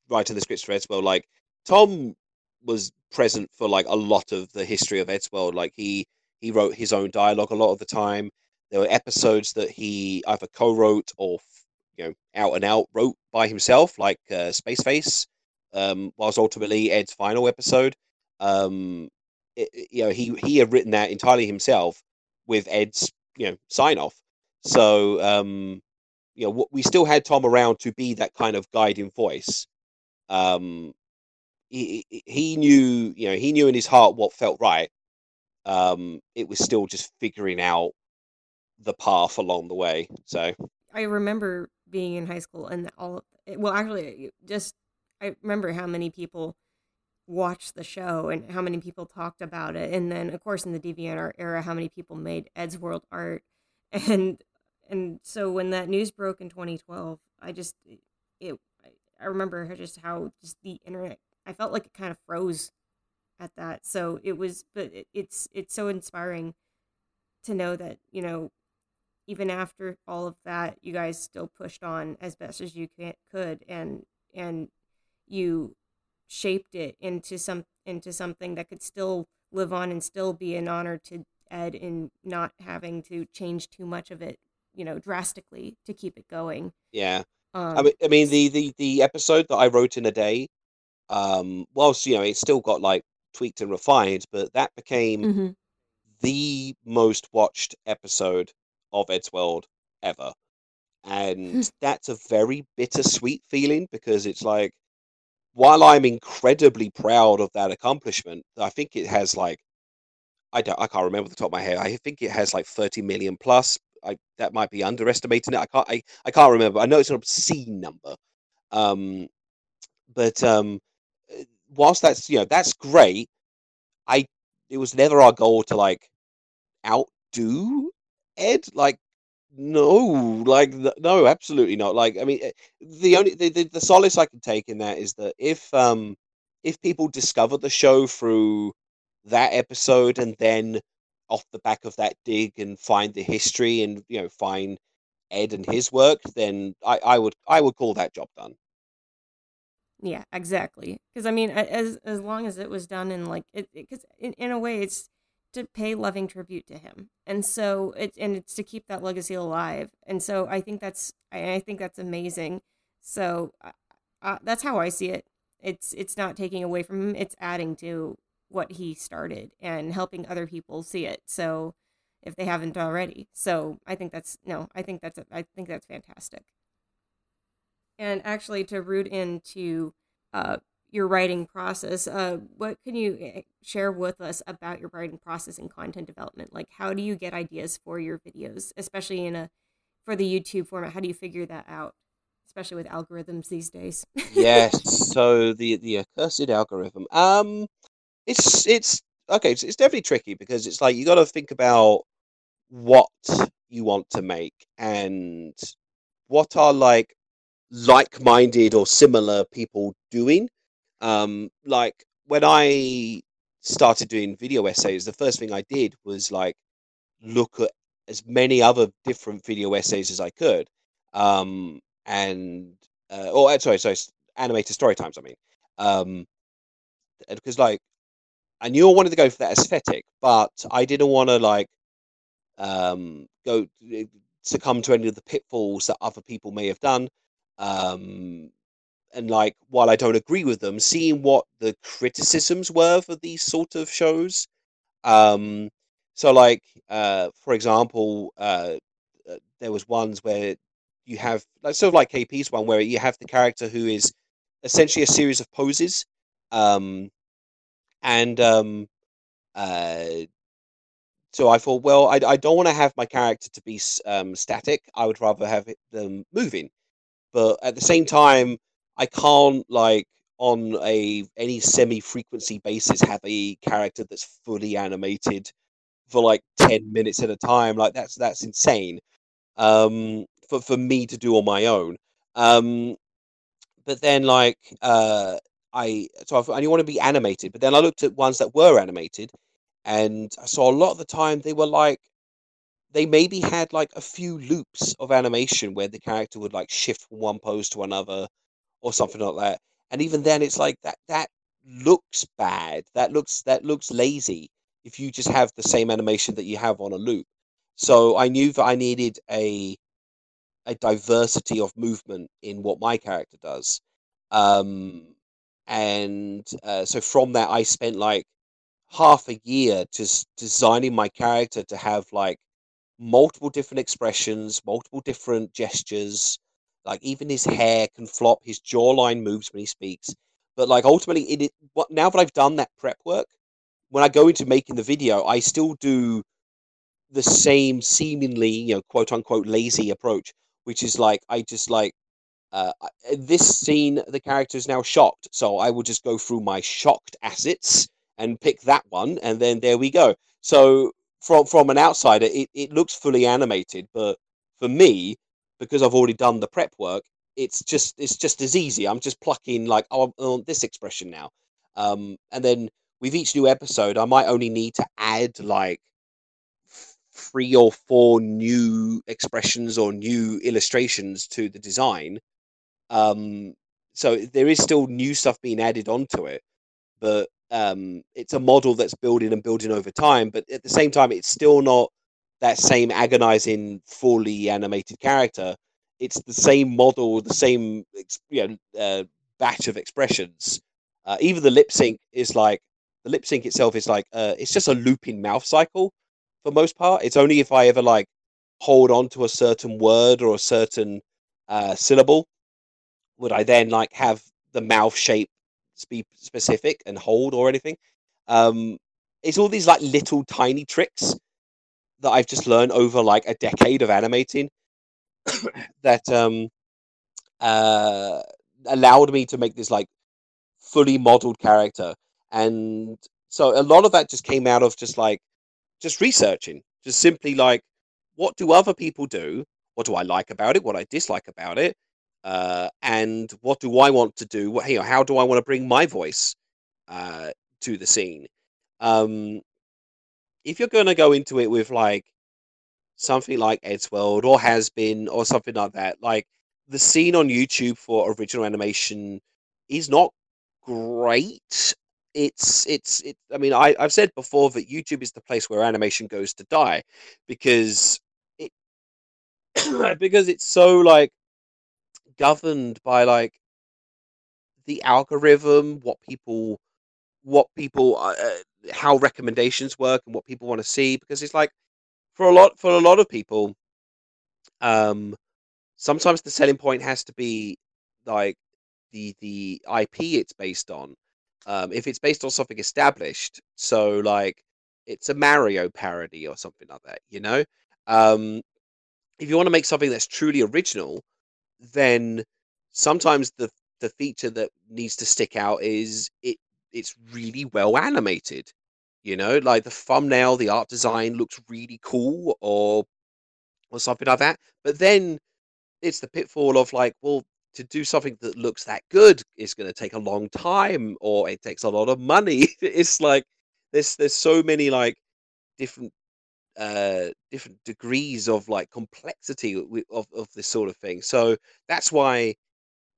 writing the scripts for Eddsworld, like Tom was present for like a lot of the history of Eddsworld. Like he he wrote his own dialogue a lot of the time. There were episodes that he either co-wrote or you know out and out wrote by himself, like uh, Space Face. Um, whilst ultimately Ed's final episode, um, it, you know he he had written that entirely himself with Ed's you know sign off. So um, you know we still had Tom around to be that kind of guiding voice. Um, he he knew you know he knew in his heart what felt right. Um, it was still just figuring out the path along the way. So I remember being in high school and all. Well, actually, just I remember how many people watched the show and how many people talked about it, and then of course in the DeviantArt era, how many people made Eddsworld art, and and so when that news broke in 2012, I just it I remember just how just the internet. I felt like it kind of froze at that. So it was, but it, it's it's so inspiring to know that you know even after all of that, you guys still pushed on as best as you can, could, and and you shaped it into some into something that could still live on and still be an honor to Ed in not having to change too much of it, you know, drastically to keep it going. yeah, Um, I mean, I mean the, the the episode that I wrote in a day, um, whilst you know it still got like tweaked and refined, but that became mhm. the most watched episode of Eddsworld ever. And that's a very bittersweet feeling because it's like, while I'm incredibly proud of that accomplishment, I think it has like, I don't, I can't remember the top of my head. I think it has like 30 million plus. I that might be underestimating it. I can't, I, I can't remember. I know it's an obscene number. Um, but um, whilst that's you know that's great, I it was never our goal to like outdo Ed. Like, no, like no, absolutely not. Like, I mean, eh, the only the, the, the solace I can take in that is that if um if people discover the show through that episode and then off the back of that dig and find the history and you know find Ed and his work, then I, I would I would call that job done. Yeah, exactly. Because I mean, as as long as it was done in like it, because in, in a way, it's to pay loving tribute to him, and so it and it's to keep that legacy alive, and so I think that's I, I think that's amazing. So uh, that's how I see it. It's it's not taking away from him; it's adding to what he started and helping other people see it. So if they haven't already, so I think that's no, I think that's I think that's fantastic and actually to root into uh, your writing process uh, what can you eh, share with us about your writing process and content development like how do you get ideas for your videos especially in a for the youtube format how do you figure that out especially with algorithms these days yes. So the the accursed algorithm. Um, it's it's okay. It's, it's definitely tricky because it's like you got to think about what you want to make and what are like like-minded or similar people doing. Um, like when I started doing video essays, the first thing I did was like look at as many other different video essays as I could. Um, and uh, or uh, sorry, sorry, animated story times. I mean, um, because like I knew I wanted to go for that aesthetic, but I didn't want to like um go uh, succumb to any of the pitfalls that other people may have done. Um, and like while I don't agree with them, seeing what the criticisms were for these sort of shows. Um, so like uh, for example, uh, uh, there was ones where you have like sort of like KP's one where you have the character who is essentially a series of poses, um, and um, uh, so I thought, well, I, I don't want to have my character to be um, static. I would rather have them moving. But at the same time, I can't like on a any semi frequency basis have a character that's fully animated for like 10 minutes at a time like that's that's insane um for for me to do on my own um but then like uh i so i, I want to be animated but then i looked at ones that were animated and i saw a lot of the time they were like they maybe had like a few loops of animation where the character would like shift from one pose to another or something like that. And even then it's like that that looks bad. That looks that looks lazy if you just have the same animation that you have on a loop. So i knew that i needed a a diversity of movement in what my character does. Um and uh, so from that i spent like half a year just designing my character to have like multiple different expressions multiple different gestures like even his hair can flop, his jawline moves when he speaks. But like ultimately, it, it what now that I've done that prep work, when I go into making the video, I still do the same seemingly, you know, quote unquote lazy approach, which is like I just like uh, this scene, the character is now shocked, so I will just go through my shocked assets and pick that one, and then there we go. So from from an outsider, it, it looks fully animated, but for me, because I've already done the prep work, it's just it's just as easy. I'm just plucking like oh, I want this expression now, um, and then with each new episode, I might only need to add like three or four new expressions or new illustrations to the design. Um, so there is still new stuff being added onto it, but um, it's a model that's building and building over time. But at the same time, it's still not that same agonizing, fully animated character. It's the same model, the same you know uh, batch of expressions. Uh, even the lip sync is like the lip sync itself is like uh, it's just a looping mouth cycle for most part. It's only if I ever like hold on to a certain word or a certain uh, syllable would I then like have the mouth shape be specific and hold or anything. Um, it's all these like little tiny tricks that I've just learned over like a decade of animating that um uh allowed me to make this like fully modeled character. And so a lot of that just came out of just like just researching just simply like what do other people do? What do i like about it? What i dislike about it uh, and what do i want to do what, you know, how do i want to bring my voice uh, to the scene um, if you're going to go into it with like something like Eddsworld or Hazbin or something like that, like the scene on YouTube for original animation is not great. It's it's it. I mean, I I've said before that YouTube is the place where animation goes to die because it because it's so like governed by like the algorithm, what people what people uh, how recommendations work and what people want to see because it's like for a lot for a lot of people um sometimes the selling point has to be like the the IP it's based on. Um if it's based on something established so like it's a Mario parody or something like that you know? Um if you want to make something that's truly original then sometimes the the feature that needs to stick out is it it's really well animated. You know, like the thumbnail, the art design looks really cool, or or something like that. But then it's the pitfall of like, well, to do something that looks that good is going to take a long time, or it takes a lot of money. it's like there's there's so many like different uh different degrees of like complexity of, of this sort of thing. So that's why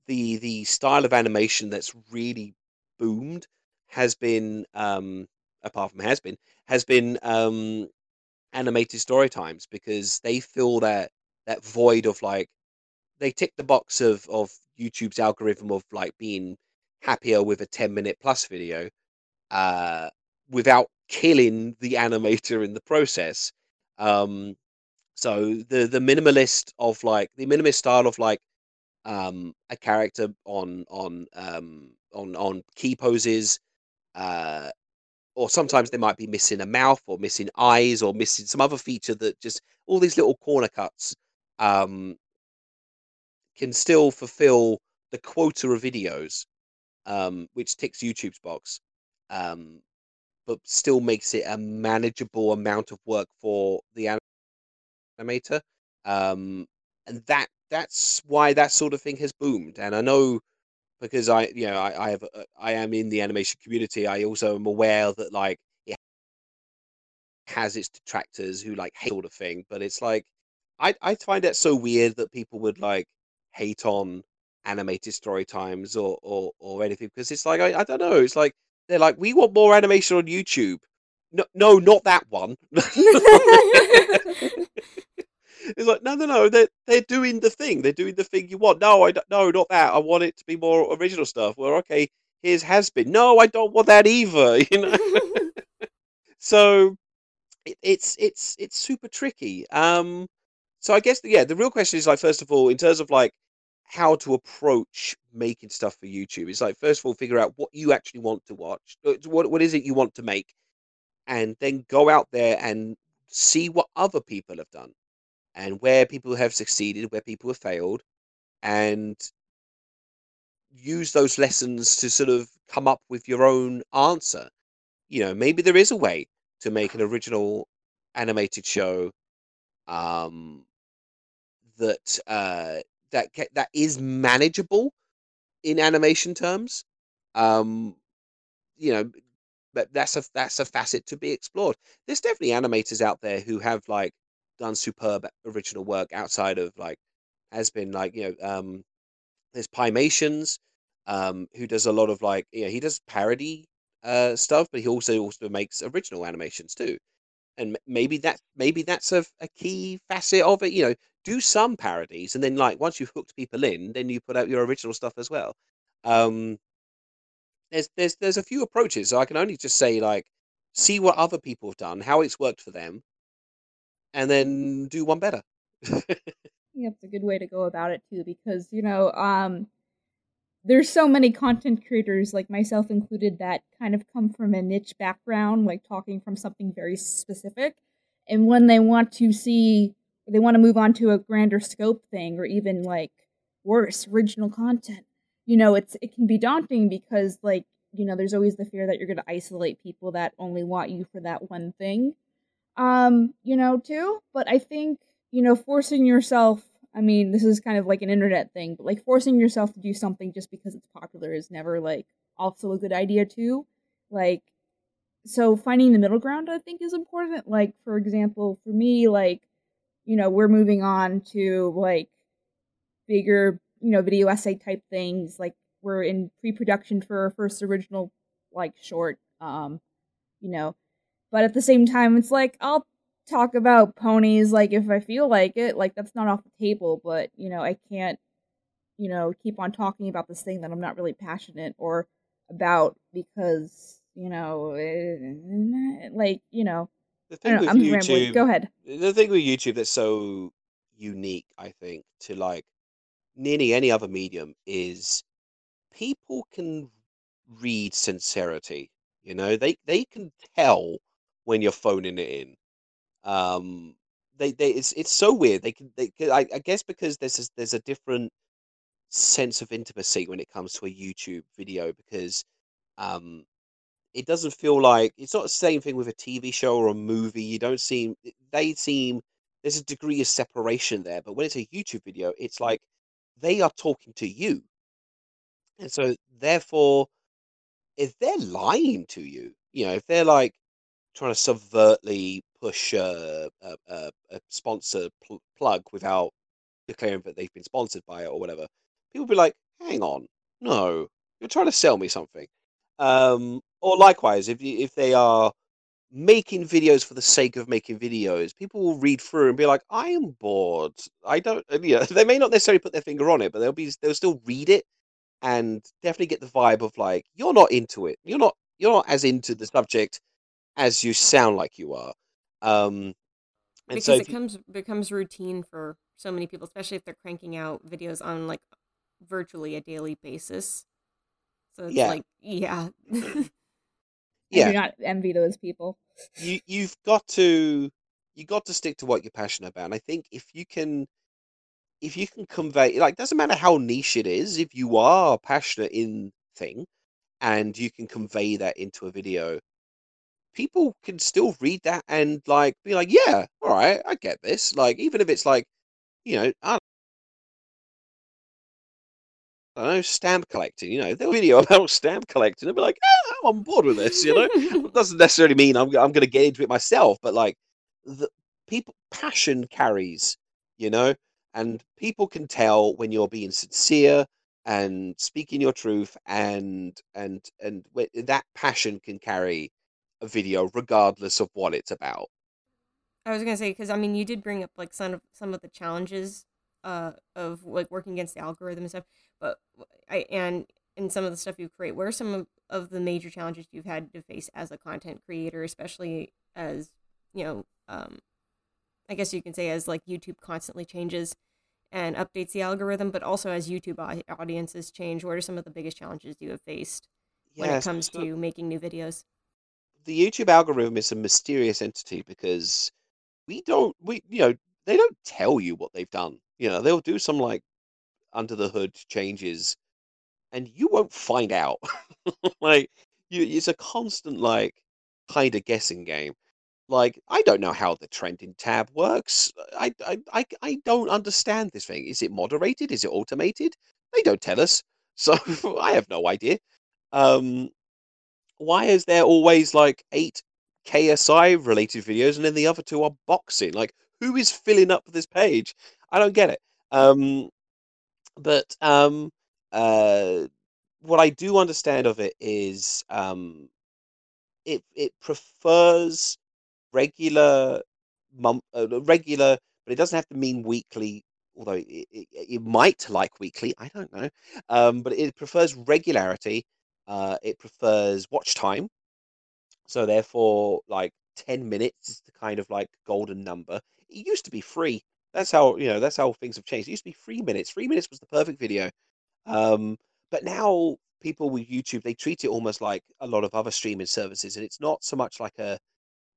the the style of animation that's really boomed has been um, apart from has been has been um, animated story times because they fill that that void of like they tick the box of of YouTube's algorithm of like being happier with a 10 minute plus video uh, without killing the animator in the process. Um, so the the minimalist of like the minimalist style of like um, a character on on um, on on key poses uh, or sometimes they might be missing a mouth or missing eyes or missing some other feature that just all these little corner cuts um, can still fulfill the quota of videos, um, which ticks YouTube's box, um, but still makes it a manageable amount of work for the animator. Um, and that that's why that sort of thing has boomed. And I know because I, you know, I, I have, uh, I am in the animation community. I also am aware that like it has its detractors who like hate sort of thing. But it's like, I, I find it so weird that people would like hate on animated story times or or, or anything because it's like I, I don't know. It's like they're like we want more animation on YouTube. No, no, not that one. It's like, no, no, no. They're they're doing the thing. They're doing the thing you want. No, I don't. No, not that. I want it to be more original stuff. Well, okay, here's Hazbin. No, I don't want that either. You know. so it, it's it's it's super tricky. Um. So I guess yeah, the real question is like first of all, in terms of like how to approach making stuff for YouTube. It's like first of all, figure out what you actually want to watch. Uh, what what is it you want to make, and then go out there and see what other people have done and where people have succeeded, where people have failed, and use those lessons to sort of come up with your own answer. You know, maybe there is a way to make an original animated show um, that uh, that that is manageable in animation terms. Um, you know, but that's a that's a facet to be explored. There's definitely animators out there who have like done superb original work outside of like Hazbin like you know um there's Piemations um who does a lot of like you know he does parody uh stuff but he also also makes original animations too and maybe that maybe that's a, a key facet of it you know do some parodies and then like once you've hooked people in then you put out your original stuff as well. Um there's there's there's a few approaches. So i can only just say like see what other people have done how it's worked for them and then do one better. yeah, it's a good way to go about it too, because you know, um, there's so many content creators, like myself included, that kind of come from a niche background, like talking from something very specific, and when they want to see, they want to move on to a grander scope thing, or even like worse, original content. You know, it's it can be daunting because like you know, there's always the fear that you're going to isolate people that only want you for that one thing um, you know, too. But I think, you know, forcing yourself, I mean, this is kind of like an internet thing, but like forcing yourself to do something just because it's popular is never like also a good idea, too. Like, so finding the middle ground, I think, is important. Like, for example, for me, like, you know, we're moving on to like bigger, you know, video essay type things. Like, we're in pre production for our first original, like, short, um, you know, but at the same time, it's like I'll talk about ponies like if I feel like it. Like that's not off the table, but you know, I can't, you know, keep on talking about this thing that I'm not really passionate or about because you know, eh, like you know, the thing know, with I'm YouTube, rambling. Go ahead. The thing with YouTube that's so unique, I think, to like nearly any other medium is people can read sincerity. You know, they they can tell when you're phoning it in. Um, they they it's it's so weird. They can they I, I guess because there's a, there's a different sense of intimacy when it comes to a YouTube video because um it doesn't feel like it's not the same thing with a TV show or a movie. You don't seem they seem there's a degree of separation there, but when it's a YouTube video, it's like they are talking to you. And so therefore if they're lying to you, you know, if they're like trying to subvertly push a, a, a, a sponsor pl- plug without declaring that they've been sponsored by it or whatever, people be like, "Hang on, no, you're trying to sell me something." Um, or likewise, if you, if they are making videos for the sake of making videos, people will read through and be like, "I am bored. I don't." You know, they may not necessarily put their finger on it, but they'll be they'll still read it and definitely get the vibe of like you're not into it. You're not you're not as into the subject as you sound like you are. Um, because so it you... comes becomes routine for so many people, especially if they're cranking out videos on like virtually a daily basis. So it's yeah. like, yeah. yeah. I do not envy those people. you you've got to you got to stick to what you're passionate about. And I think if you can if you can convey like doesn't matter how niche it is, if you are passionate in thing and you can convey that into a video, people can still read that and like be like, yeah, all right, I get this. Like even if it's like, you know, I don't know, stamp collecting. You know, they'll video about stamp collecting and be like, "Yeah, I'm on board with this." You know, it doesn't necessarily mean I'm I'm going to get into it myself, but like the people passion carries. You know, and people can tell when you're being sincere and speaking your truth, and and and that passion can carry a video regardless of what it's about. I was gonna say because I mean you did bring up like some of some of the challenges uh of like working against the algorithm and stuff, but I and in some of the stuff you create, what are some of, of the major challenges you've had to face as a content creator, especially as you know, um, I guess you can say as like YouTube constantly changes and updates the algorithm, but also as YouTube audiences change, what are some of the biggest challenges you have faced when it comes so- to making new videos? the YouTube algorithm is a mysterious entity because we don't we you know they don't tell you what they've done. You know they'll do some like under the hood changes, and you won't find out. like you, it's a constant like kind of guessing game. Like I don't know how the trending tab works. I, I I I don't understand this thing. Is it moderated? Is it automated? They don't tell us, so I have no idea. Um, why is there always like eight KSI related videos and then the other two are boxing? Like, who is filling up this page? I don't get it. Um, but um, uh, what I do understand of it is um, it it prefers regular month, uh, regular, but it doesn't have to mean weekly. Although it, it, it might like weekly, I don't know. Um, but it prefers regularity. Uh, it prefers watch time. So therefore, like 10 minutes is the kind of like golden number. It used to be free. That's how, you know, that's how things have changed. It used to be three minutes. Three minutes was the perfect video. Um, but now people with YouTube, they treat it almost like a lot of other streaming services, and it's not so much like a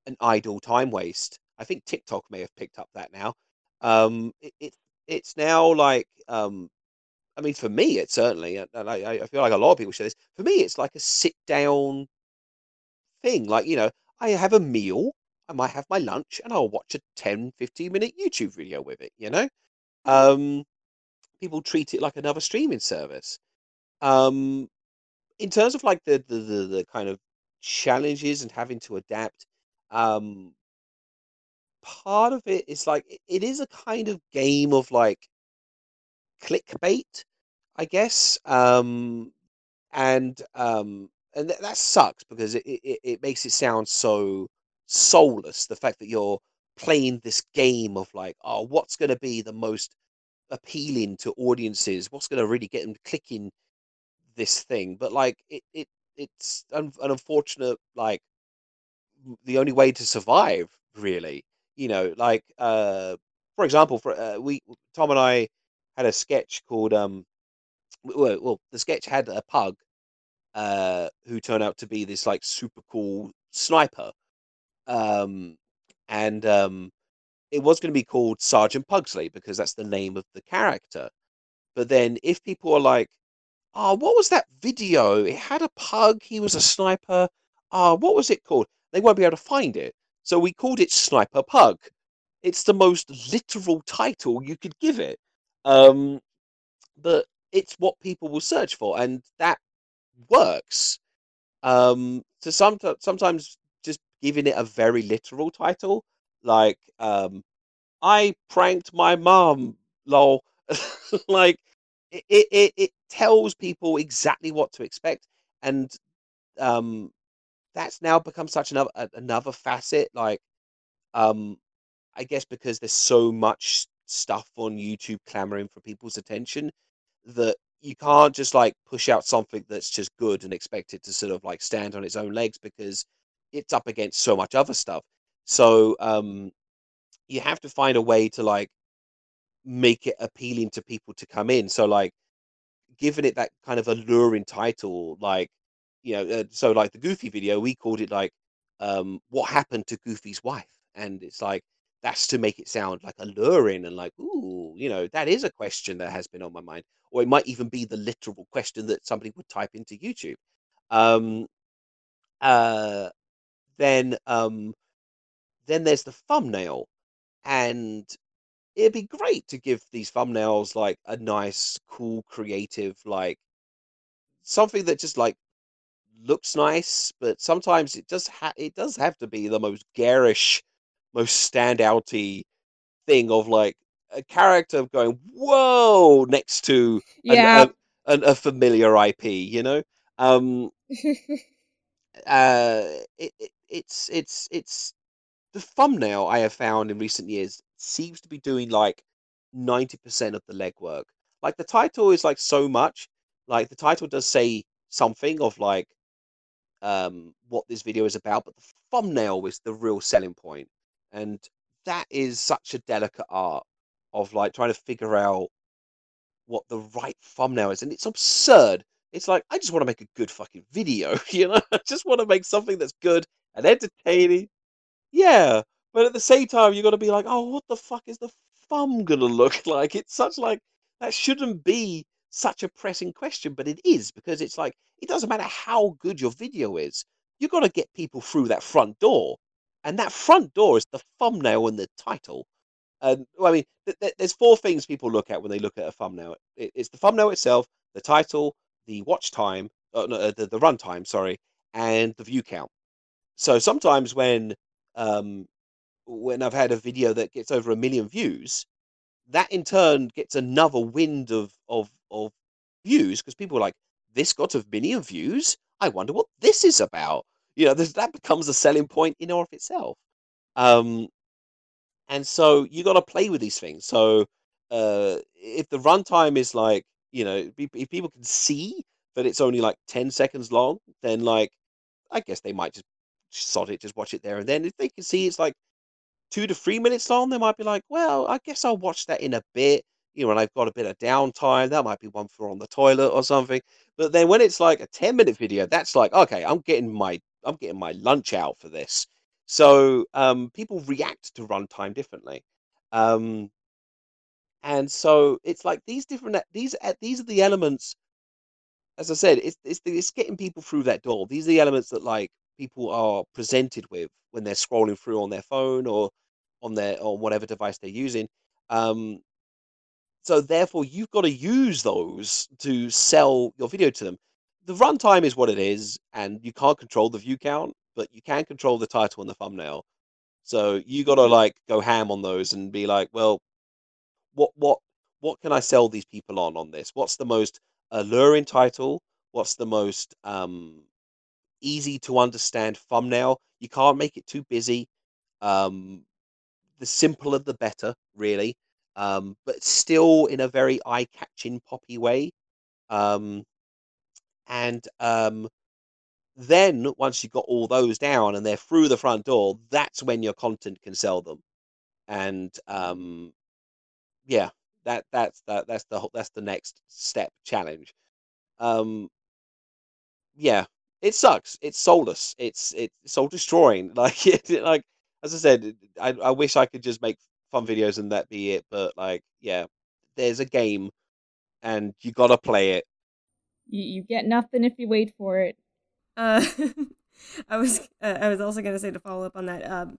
an idle time waste. I think TikTok may have picked up that now. Um, it, it it's now like um, I mean, for me, it certainly, and I, I feel like a lot of people share this. For me, it's like a sit down thing. Like, you know, I have a meal, I might have my lunch, and I'll watch a 10, 15 minute YouTube video with it, you know? Um, people treat it like another streaming service. Um, in terms of like the, the, the, the kind of challenges and having to adapt, um, part of it is like, it, is a kind of game of like clickbait, I guess. Um, and um, and th- that sucks because it, it it makes it sound so soulless. The fact that you're playing this game of like, oh, what's going to be the most appealing to audiences? What's going to really get them clicking this thing? But like, it it it's an, an unfortunate like the only way to survive, really. You know, like uh, for example, for uh, we Tom and I had a sketch called um well, well the sketch had a pug uh who turned out to be this like super cool sniper um and um it was going to be called sergeant pugsley because that's the name of the character. But then if people are like oh what was that video? It had a pug he was a sniper. Ah what was it called? They won't be able to find it. So we called it sniper pug. It's the most literal title you could give it. Um but it's what people will search for and that works. Um so some, sometimes giving it a very literal title like um i pranked my mom lol. Like it, it it tells people exactly what to expect and um that's now become such another another facet like um i guess because there's so much stuff on youtube clamoring for people's attention that you can't just like push out something that's just good and expect it to sort of like stand on its own legs because it's up against so much other stuff. So um you have to find a way to like make it appealing to people to come in. So like giving it that kind of alluring title, like you know, uh, so like the Goofy video, we called it like, um, what happened to Goofy's wife, and it's like that's to make it sound like alluring and like, ooh, you know, that is a question that has been on my mind, or it might even be the literal question that somebody would type into YouTube. Um, uh, then um, then there's the thumbnail, and it'd be great to give these thumbnails like a nice, cool, creative, like something that just like looks nice, but sometimes it does ha- it does have to be the most garish, most standouty thing of like a character going whoa next to an- Yeah. a, an- a familiar IP, you know. Um, uh, it, it, it's it's it's the thumbnail I have found in recent years seems to be doing like ninety percent of the legwork. Like the title is like so much. Like the title does say something of like um what this video is about, but the thumbnail is the real selling point, and that is such a delicate art of like trying to figure out what the right thumbnail is, and it's absurd. It's like I just want to make a good fucking video, you know. I just want to make something that's good and entertaining. Yeah, but at the same time, you got to be like, oh, what the fuck is the thumb gonna look like? It's such like that shouldn't be such a pressing question, but it is because it's like it doesn't matter how good your video is, you've got to get people through that front door, and that front door is the thumbnail and the title. And well, I mean, th- th- there's four things people look at when they look at a thumbnail. It- it's the thumbnail itself, the title, the watch time, uh, no, uh, the the run time, sorry, and the view count. So sometimes when um, when I've had a video that gets over a million views, that in turn gets another wind of of of views because people are like, "This got a million views. I wonder what this is about." You know, that becomes a selling point in and of itself. Um, and so you got to play with these things. So uh, if the runtime is like, you know, if if people can see that it's only like ten seconds long, then like, I guess they might just sod it, just watch it there and then. If they can see it's like two to three minutes long, they might be like, well, I guess I'll watch that in a bit. You know, when I've got a bit of downtime, that might be one for on the toilet or something. But then when it's like a 10 minute video, that's like, okay, I'm getting my I'm getting my lunch out for this. So um people react to runtime differently. Um and so it's like these different these uh, these are the elements as I said, it's it's it's getting people through that door. These are the elements that like people are presented with when they're scrolling through on their phone or on their on whatever device they're using. Um, so therefore, you've got to use those to sell your video to them. The runtime is what it is, and you can't control the view count, but you can control the title and the thumbnail. So you got to like go ham on those and be like, well, what what what can I sell these people on on this? What's the most alluring title? What's the most um, easy to understand thumbnail? You can't make it too busy. Um, the simpler the better, really. Um, but still in a very eye-catching, poppy way. Um, and um, then once you've got all those down and they're through the front door, that's when your content can sell them. And um, yeah, that that's that that's the that's the next step challenge. Um, yeah, it sucks. It's soulless. It's it's soul destroying. Like it, like as I said, I I wish I could just make fun videos and that be it. But like, yeah, there's a game, and you gotta play it. You, you get nothing if you wait for it. Uh, I was uh, I was also gonna say to follow up on that um,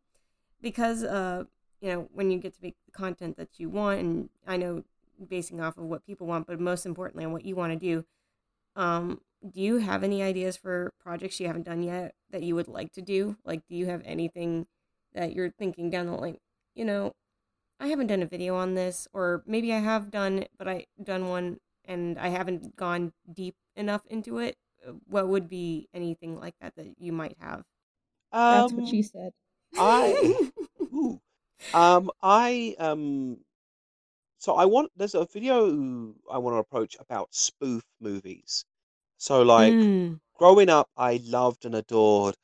because uh, you know when you get to make the content that you want, and I know basing off of what people want, but most importantly on what you want to do. Um, do you have any ideas for projects you haven't done yet that you would like to do? Like, do you have anything that you're thinking down the line? You know, I haven't done a video on this, or maybe I have done, but I done one and I haven't gone deep enough into it. Uh, What would be anything like that that you might have? That's Um, what she said. I ooh, um I um so I want there's a video I want to approach about spoof movies. So like Mm. growing up, I loved and adored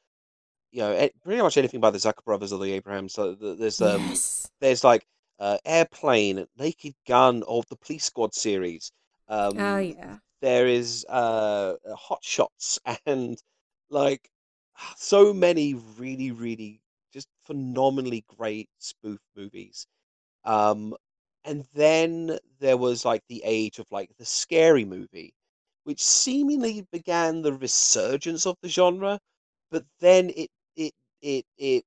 you know pretty much anything by the Zucker brothers or the Abrahams. So th- there's um yes. there's like uh, Airplane, Naked Gun, or the Police Squad series. Um, Oh yeah. there is uh, Hot Shots, and like so many really, really just phenomenally great spoof movies. Um, and then there was like the age of like the scary movie, which seemingly began the resurgence of the genre, but then it it it it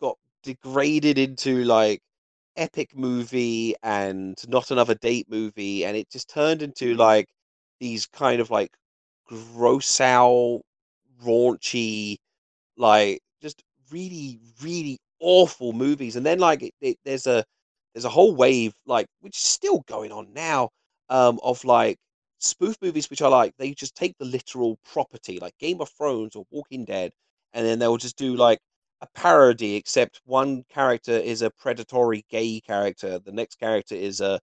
got degraded into like epic movie and not another date movie, and it just turned into like these kind of like gross out, raunchy, like just really, really awful movies. And then like it, it, there's a there's a whole wave like which is still going on now um, of like spoof movies which I like they just take the literal property like Game of Thrones or Walking Dead, and then they'll just do like a parody except one character is a predatory gay character, the next character is a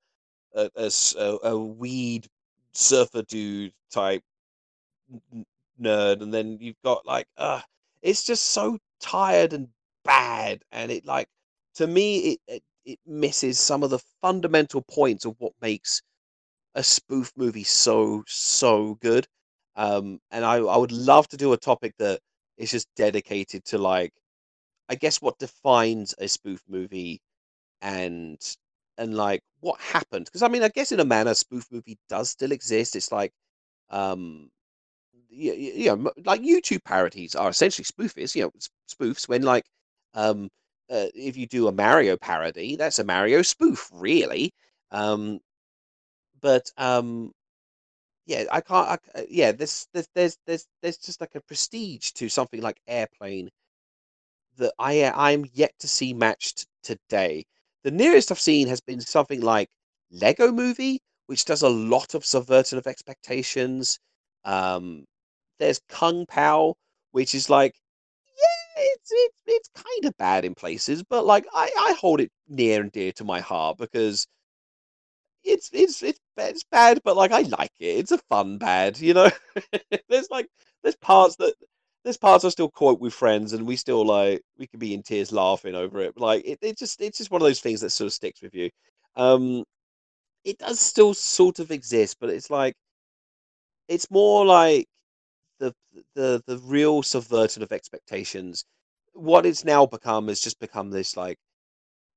a, a, a weed surfer dude type nerd, and then you've got like, uh, it's just so tired and bad, and it like to me it, it it misses some of the fundamental points of what makes a spoof movie so so good. Um, and I I would love to do a topic that is just dedicated to like, I guess what defines a spoof movie, and and like what happened because I mean I guess in a manner spoof movie does still exist. It's like um you, you know like YouTube parodies are essentially spoofies. You know spoofs when like um uh, if you do a Mario parody, that's a Mario spoof, really. Um, but um, yeah, I can't. I, uh, yeah, there's, there's there's there's there's just like a prestige to something like Airplane that I I'm yet to see matched today. The nearest I've seen has been something like Lego Movie, which does a lot of subverting of expectations. Um, there's Kung Pow, which is like, yeah, it's it's it's kind of bad in places, but like I I hold it near and dear to my heart because it's it's it's it's bad, but like I like it. It's a fun bad, you know. there's like there's parts that there's parts I still quote with friends, and we still like we can be in tears laughing over it. Like it, it just it's just one of those things that sort of sticks with you. Um, it does still sort of exist, but it's like it's more like the the the real subverting of expectations. What it's now become has just become this like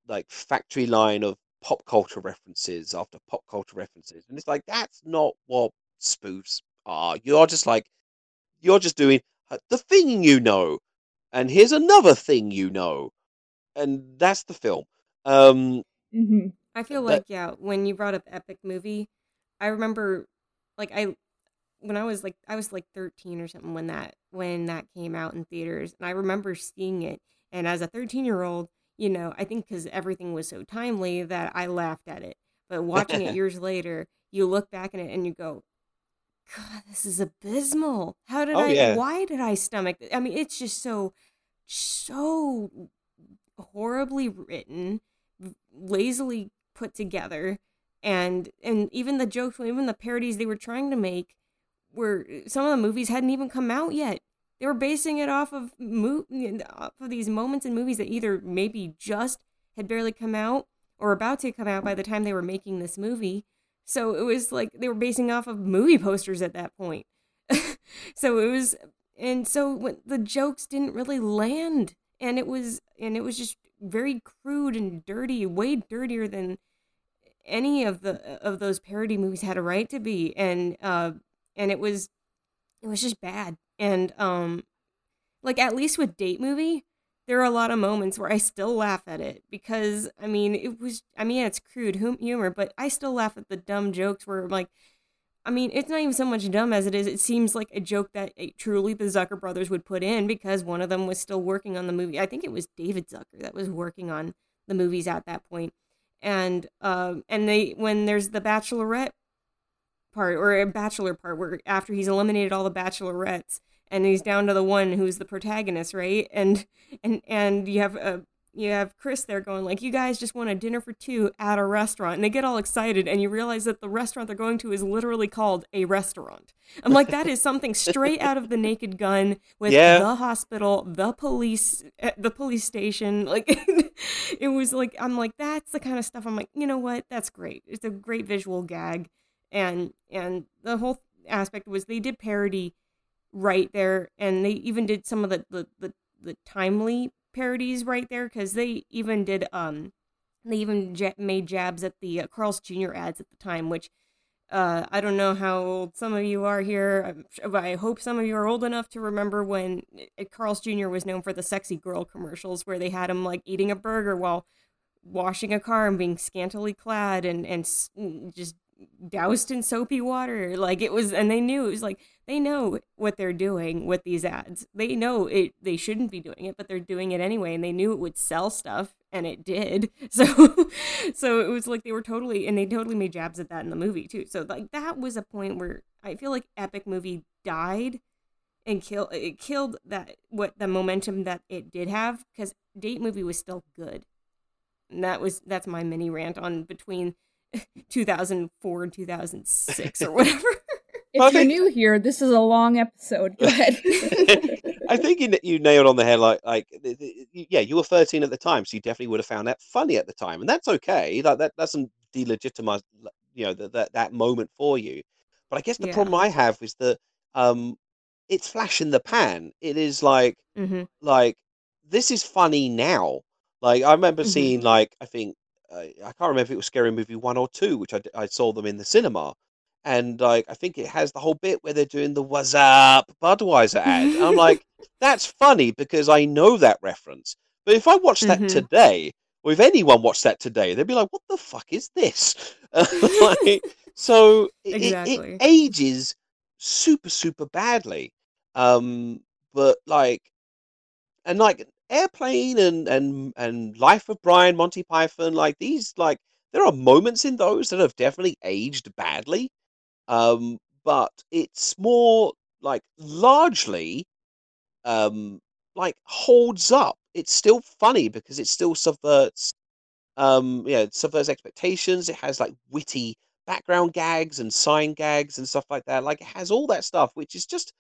like factory line of pop culture references after pop culture references, and it's like that's not what spoofs are. You're just like you're just doing the thing you know, and here's another thing you know, and that's the film. Um, Mm-hmm. I feel But- like yeah, when you brought up epic movie, I remember like I when I was like I was like 13 or something when that when that came out in theaters and I remember seeing it and as a 13-year-old, you know, I think cuz everything was so timely that I laughed at it. But watching it years later, you look back at it and you go, God, this is abysmal. How did Oh, I yeah. why did I stomach th- I mean, it's just so so horribly written, lazily put together, and and even the jokes, even the parodies they were trying to make, were eh, some of the movies hadn't even come out yet. They were basing it off of mo- off of these moments in movies that either maybe just had barely come out or about to come out by the time they were making this movie. So it was like they were basing off of movie posters at that point. so it was and so the jokes didn't really land and it was and it was just very crude and dirty way dirtier than any of the of those parody movies had a right to be and uh and it was it was just bad and um like at least with date movie there are a lot of moments where I still laugh at it because I mean it was I mean it's crude hum- humor but I still laugh at the dumb jokes where like I mean it's not even so much dumb as it is it seems like a joke that eh, truly the Zucker brothers would put in because one of them was still working on the movie. I think it was David Zucker that was working on the movies at that point. And um and they when there's the bachelorette part or a bachelor part where after he's eliminated all the bachelorettes and he's down to the one who's the protagonist right? And and and you have a you have Chris there going like you guys just want a dinner for two at a restaurant. And they get all excited and you realize that the restaurant they're going to is literally called a restaurant. I'm like that is something straight out of the Naked Gun with Yeah. the hospital the police uh, the police station. Like it was like I'm like that's the kind of stuff. I'm like you know what? That's great. It's a great visual gag and and the whole aspect was they did parody right there, and they even did some of the the the, the timely parodies right there because they even did um they even j- made jabs at the uh, Carl's Jr. ads at the time, which uh, I don't know how old some of you are here, I hope some of you are old enough to remember when uh, Carl's Jr. was known for the sexy girl commercials where they had him like eating a burger while washing a car and being scantily clad and and just doused in soapy water like it was and they knew it was like they know what they're doing with these ads. They know it they shouldn't be doing it but they're doing it anyway and they knew it would sell stuff and it did. So so it was like they were totally and they totally made jabs at that in the movie too. So like that was a point where i feel like epic movie died and kill it killed that what the momentum that it did have because date movie was still good. And that was that's my mini rant on between 2004 and 2006 or whatever. if you're new here, this is a long episode. Go ahead. I think you, you nailed on the head. Like, like, yeah, you were 13 at the time, so you definitely would have found that funny at the time, and that's okay. Like, that doesn't delegitimize, you know, that that that moment for you. But I guess the Yeah. problem I have is that um, it's flash in the pan. It is like, hmm like this is funny now. Like I remember Mhm. seeing like I think I can't remember if it was Scary Movie one or two, which I, I saw them in the cinema, and like I think it has the whole bit where they're doing the "What's up" Budweiser ad. I'm like, that's funny because I know that reference. But if I watched that Mhm. today, or if anyone watched that today, they'd be like, "What the fuck is this?" like, so it, it- it ages super super badly. Um, but like and like airplane and and and life of brian monty python like these like there are moments in those that have definitely aged badly um but it's more like largely um like holds up. It's still funny because it still subverts um yeah subverts expectations. It has like witty background gags and sign gags and stuff like that. Like it has all that stuff which is just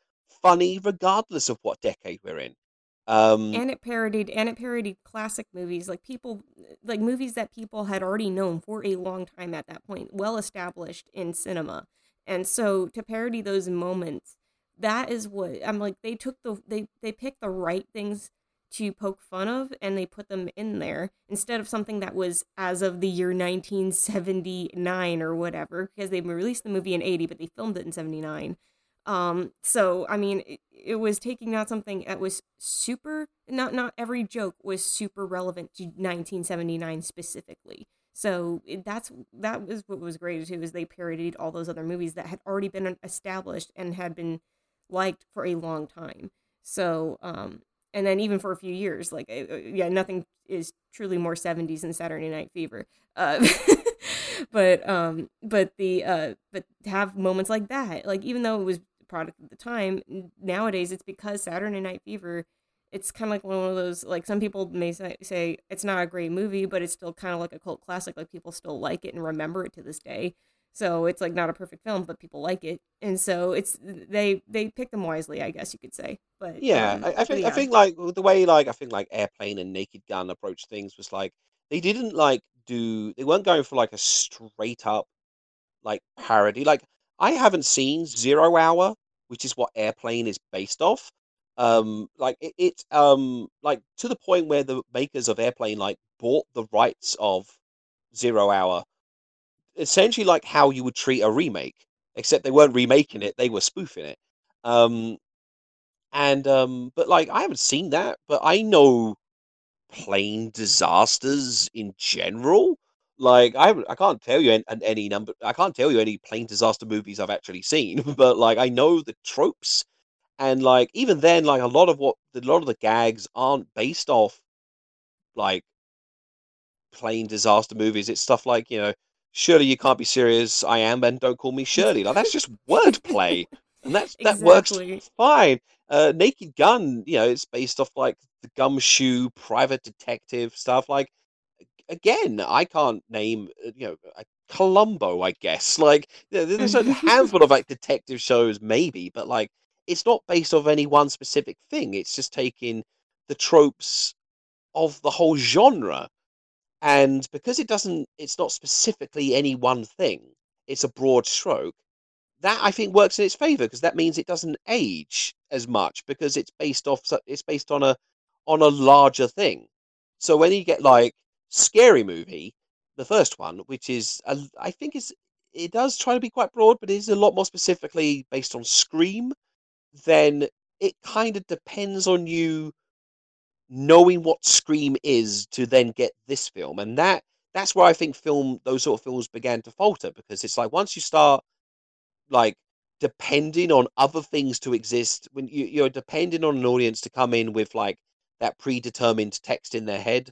funny regardless of what decade we're in um and it parodied and it parodied classic movies like people like movies that people had already known for a long time at that point well established in cinema. And so to parody those moments that is what i'm like they took the they they picked the right things to poke fun of and they put them in there instead of something that was as of the year 1979 or whatever because they released the movie in 80 but they filmed it in 79 um so i mean it, it was taking out something that was super not not every joke was super relevant to 1979 specifically. So it, that's that was what was great too is they parodied all those other movies that had already been established and had been liked for a long time. So um and then even for a few years like uh, yeah nothing is truly more 70s than saturday night fever uh but um but the uh but have moments like that like even though it was product at the time nowadays it's because saturday night fever it's kind of like one of those like some people may say, say it's not a great movie but it's still kind of like a cult classic like people still like it and remember it to this day so it's like not a perfect film but people like it and so it's they they pick them wisely i guess you could say but Yeah, um, I, I think yeah. I think like the way like I think like Airplane and Naked Gun approached things was like they didn't like do they weren't going for like a straight up like parody. Like I haven't seen Zero Hour, which is what Airplane is based off. Um, like it, it's um like to the point where the makers of Airplane like bought the rights of Zero Hour, essentially like how you would treat a remake, except they weren't remaking it; they were spoofing it. Um, and um, but like I haven't seen that, but I know plane disasters in general. Like I, I can't tell you any, any number. I can't tell you any plane disaster movies I've actually seen, but like I know the tropes, and like even then, like a lot of what a lot of the gags aren't based off like plane disaster movies. It's stuff like you know, surely you can't be serious. I am, and don't call me Shirley. Like that's just wordplay, and that's that works fine. Uh, Naked Gun, you know, it's based off like the gumshoe private detective stuff. Like again, I can't name uh, you know Columbo. I guess like there's a handful of like detective shows maybe, but like it's not based off any one specific thing. It's just taking the tropes of the whole genre, and because it doesn't, it's not specifically any one thing. it's a broad stroke. That I think works in its favor because that means it doesn't age as much because it's based off it's based on a on a larger thing. So when you get like scary movie, the first one, which is I think is it does try to be quite broad, but it is a lot more specifically based on Scream. Then it kind of depends on you knowing what Scream is to then get this film, and that that's where I think film those sort of films began to falter because it's like once you start like depending on other things to exist when you, you're depending on an audience to come in with like that predetermined text in their head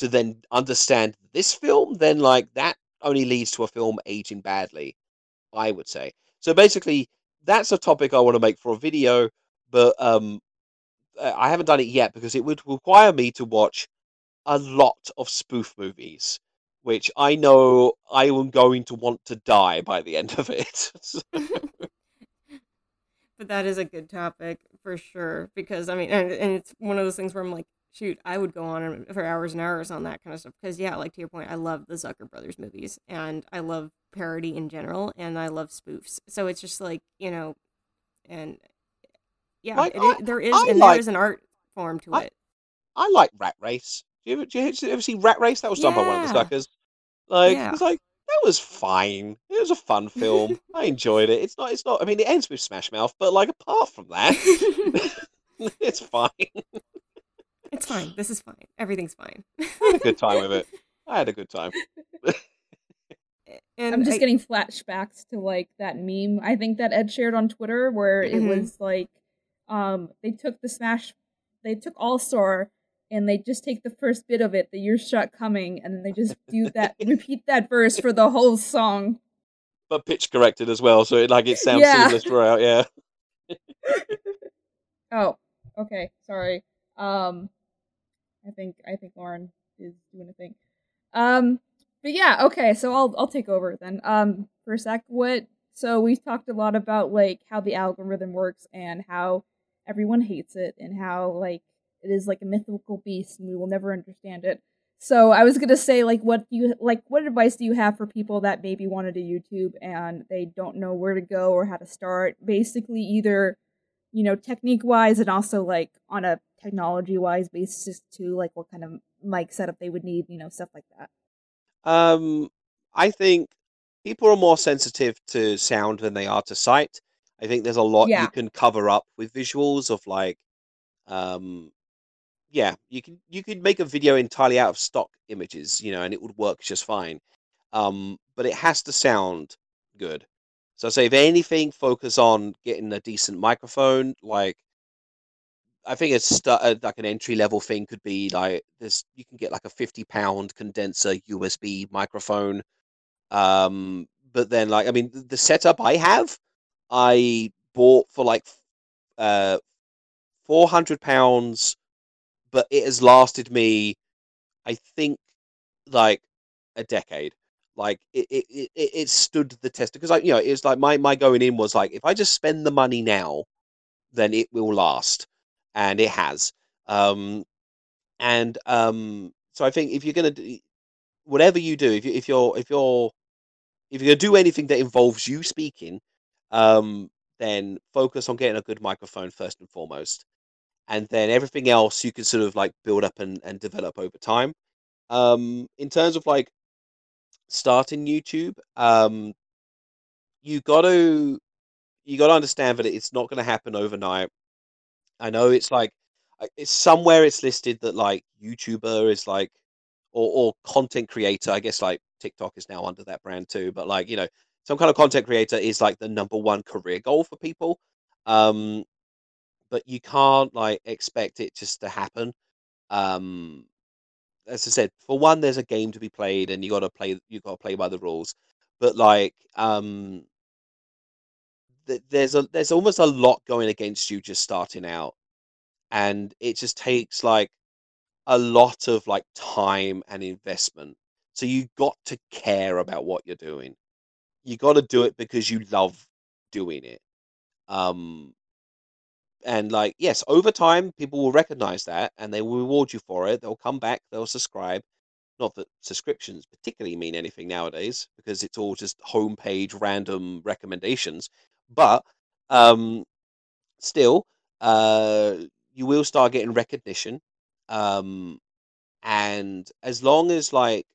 to then understand this film then like that only leads to a film aging badly i would say. So basically that's a topic i want to make for a video but um i haven't done it yet because it would require me to watch a lot of spoof movies which i know i am going to want to die by the end of it. But that is a good topic for sure because I mean, and, and it's one of those things where I'm like, shoot, I would go on for hours and hours on that kind of stuff because yeah, like to your point, I love the Zucker brothers movies and I love parody in general and I love spoofs. So it's just like you know, and yeah, Like, it, I- there is I and like- there is an art form to I- it. I like Rat Race. Do you ever, do you ever see Rat Race? That was done by one of the Yeah. Zuckers. Like Yeah. it's like that was fine. It was a fun film. I enjoyed it. It's not. It's not. I mean, it ends with Smash Mouth, but like apart from that, it's fine. It's fine. This is fine. Everything's fine. I had a good time with it. I had a good time. And I'm just I- getting flashbacks to like that meme I think that Ed shared on Twitter where it Mhm. was like um they took the Smash they took All Star and they just take the first bit of it, the year shot coming, and then they just do that repeat that verse for the whole song. But pitch corrected as well, so it like it sounds Yeah. seamless throughout. Yeah. Oh, okay, sorry. Um I think I think Lauren is doing a thing. Um but yeah, okay, so I'll I'll take over then. Um for a sec, what so we've talked a lot about like how the algorithm works and how everyone hates it and how like it is like a mythical beast and we will never understand it. So I was gonna say like what do you like what advice do you have for people that maybe want to do YouTube and they don't know where to go or how to start? Basically either you know, technique wise and also like on a technology wise basis too, like what kind of mic setup they would need, you know, stuff like that. Um, I think people are more sensitive to sound than they are to sight. I think there's a lot Yeah. you can cover up with visuals of like, um, yeah, you can you could make a video entirely out of stock images, you know, and it would work just fine. Um, but it has to sound good. So I say if anything, focus on getting a decent microphone. Like, I think it's uh, like an entry level thing could be like this. You can get like a fifty pound condenser USB microphone. Um, but then like I mean, the setup I have, I bought for like uh four hundred pounds, but it has lasted me, I think, like a decade. Like it, it, it, it stood the test because like you know it's like my my going in was like if I just spend the money now, then it will last, and it has. Um, and um, so I think if you're gonna do whatever you do, if you if you're if you're if you're gonna do anything that involves you speaking, um, then focus on getting a good microphone first and foremost, and then everything else you can sort of like build up and, and develop over time. Um, in terms of like starting YouTube, um, you got to you got to understand that it's not going to happen overnight. I know it's like uh, it's somewhere it's listed that like YouTuber is like or or content creator. I guess like TikTok is now under that brand too, but like you know some kind of content creator is like the number one career goal for people. Um, but you can't like expect it just to happen. Um, as I said, for one, there's a game to be played, and you got to play. You got to play by the rules. But like, um, th- there's a there's almost a lot going against you just starting out, and it just takes like a lot of like time and investment. So you got to care about what you're doing. You got to do it because you love doing it. Um, and like yes, over time, people will recognize that, and they will reward you for it. They'll come back, they'll subscribe, Not that subscriptions particularly mean anything nowadays because it's all just homepage random recommendations. But um, still, uh, you will start getting recognition. Um, and as long as like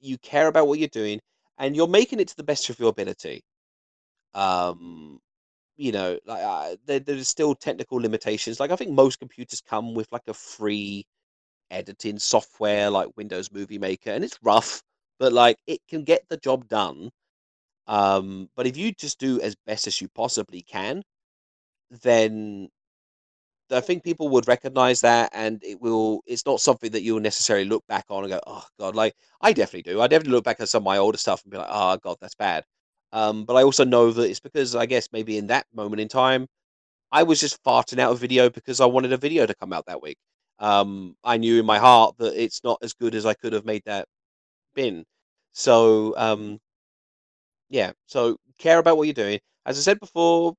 you care about what you're doing and you're making it to the best of your ability, um, you know, like uh, there, there's still technical limitations. Like I think most computers come with like a free editing software like Windows Movie Maker, and it's rough, but like it can get the job done. Um, but if you just do as best as you possibly can, then I think people would recognize that, and it will. It's not something that you'll necessarily look back on and go, "Oh God!" Like I definitely do. I definitely look back at some of my older stuff and be like, "Oh God, that's bad." Um, but I also know that it's because I guess maybe in that moment in time, I was just farting out a video because I wanted a video to come out that week. Um, I knew in my heart that it's not as good as I could have made that bin. So um, yeah, so care about what you're doing. As I said before,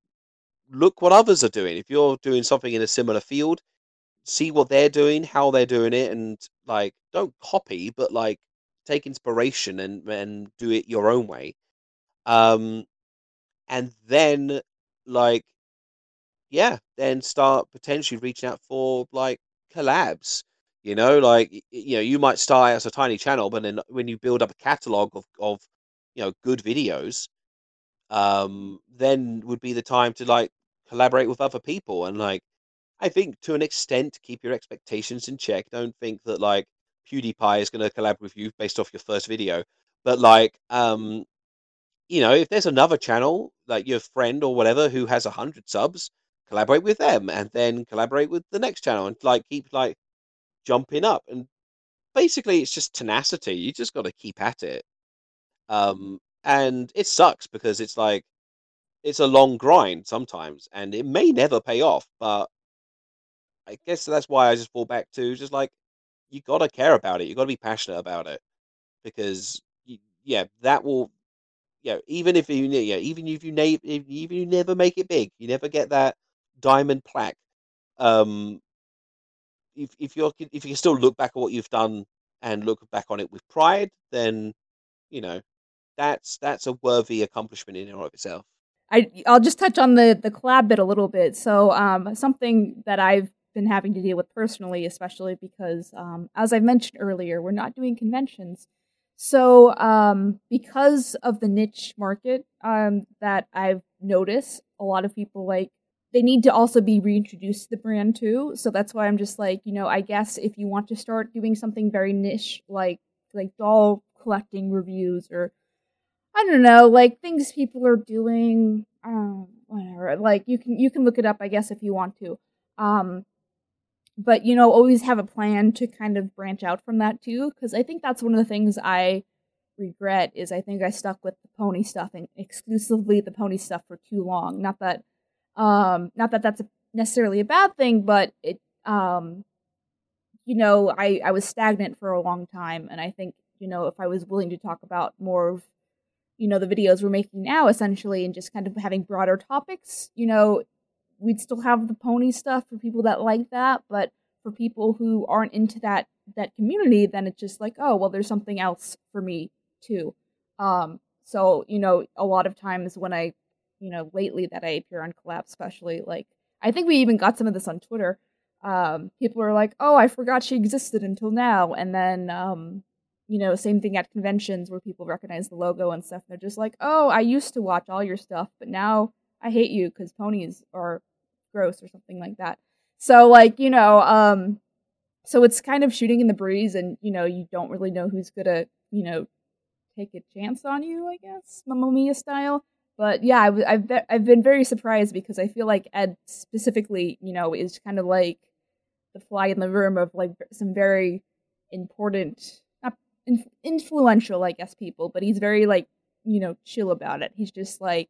look what others are doing. If you're doing something in a similar field, see what they're doing, how they're doing it, and like don't copy, but like take inspiration and and do it your own way. Um, and then like yeah, then start potentially reaching out for like collabs. You know, like you know, you might start as a tiny channel, but then when you build up a catalog of of you know good videos, um, then would be the time to like collaborate with other people and like I think to an extent keep your expectations in check. Don't think that like PewDiePie is going to collaborate with you based off your first video, but like um you know, if there's another channel like your friend or whatever who has a hundred subs, collaborate with them and then collaborate with the next channel and like keep like jumping up and basically it's just tenacity. You just got to keep at it. Um, and it sucks because it's like it's a long grind sometimes, and it may never pay off. But I guess that's why I just fall back to just like you got to care about it. You got to be passionate about it because yeah, that will yeah. Even if you yeah, even if you if, even you never make it big, you never get that diamond plaque. Um, if if you're if you can still look back at what you've done and look back on it with pride, then you know that's that's a worthy accomplishment in and of itself. I I'll just touch on the the collab bit a little bit. So um, something that I've been having to deal with personally, especially because um, as I mentioned earlier, we're not doing conventions. So um, because of the niche market um, that I've noticed, a lot of people like they need to also be reintroduced to the brand too. So that's why I'm just like, you know, I guess if you want to start doing something very niche, like like doll collecting reviews or I don't know, like things people are doing, um, whatever. Like you can you can look it up, I guess, if you want to. Um, but you know, always have a plan to kind of branch out from that too, because I think that's one of the things I regret is I think I stuck with the pony stuff and exclusively the pony stuff for too long. Not that, um, not that that's necessarily a bad thing, but it, um, you know, I I was stagnant for a long time, and I think you know if I was willing to talk about more of you know the videos we're making now essentially and just kind of having broader topics you know we'd still have the pony stuff for people that like that but for people who aren't into that that community then it's just like oh well there's something else for me too. Um so you know a lot of times when i you know lately that i appear on collab especially like i think we even got some of this on twitter. Um people are like oh i forgot she existed until now. And then um you know, same thing at conventions where people recognize the logo and stuff. They're just like, oh, I used to watch all your stuff, but now I hate you because ponies are gross or something like that. So, like, you know, um, so it's kind of shooting in the breeze, and you know, you don't really know who's gonna, you know, take a chance on you. I guess Mamma Mia style. But yeah, I, have I've been very surprised because I feel like Ed specifically, you know, is kind of like the fly in the room of like some very important in- influential, I guess, people, but he's very like you know chill about it. He's just like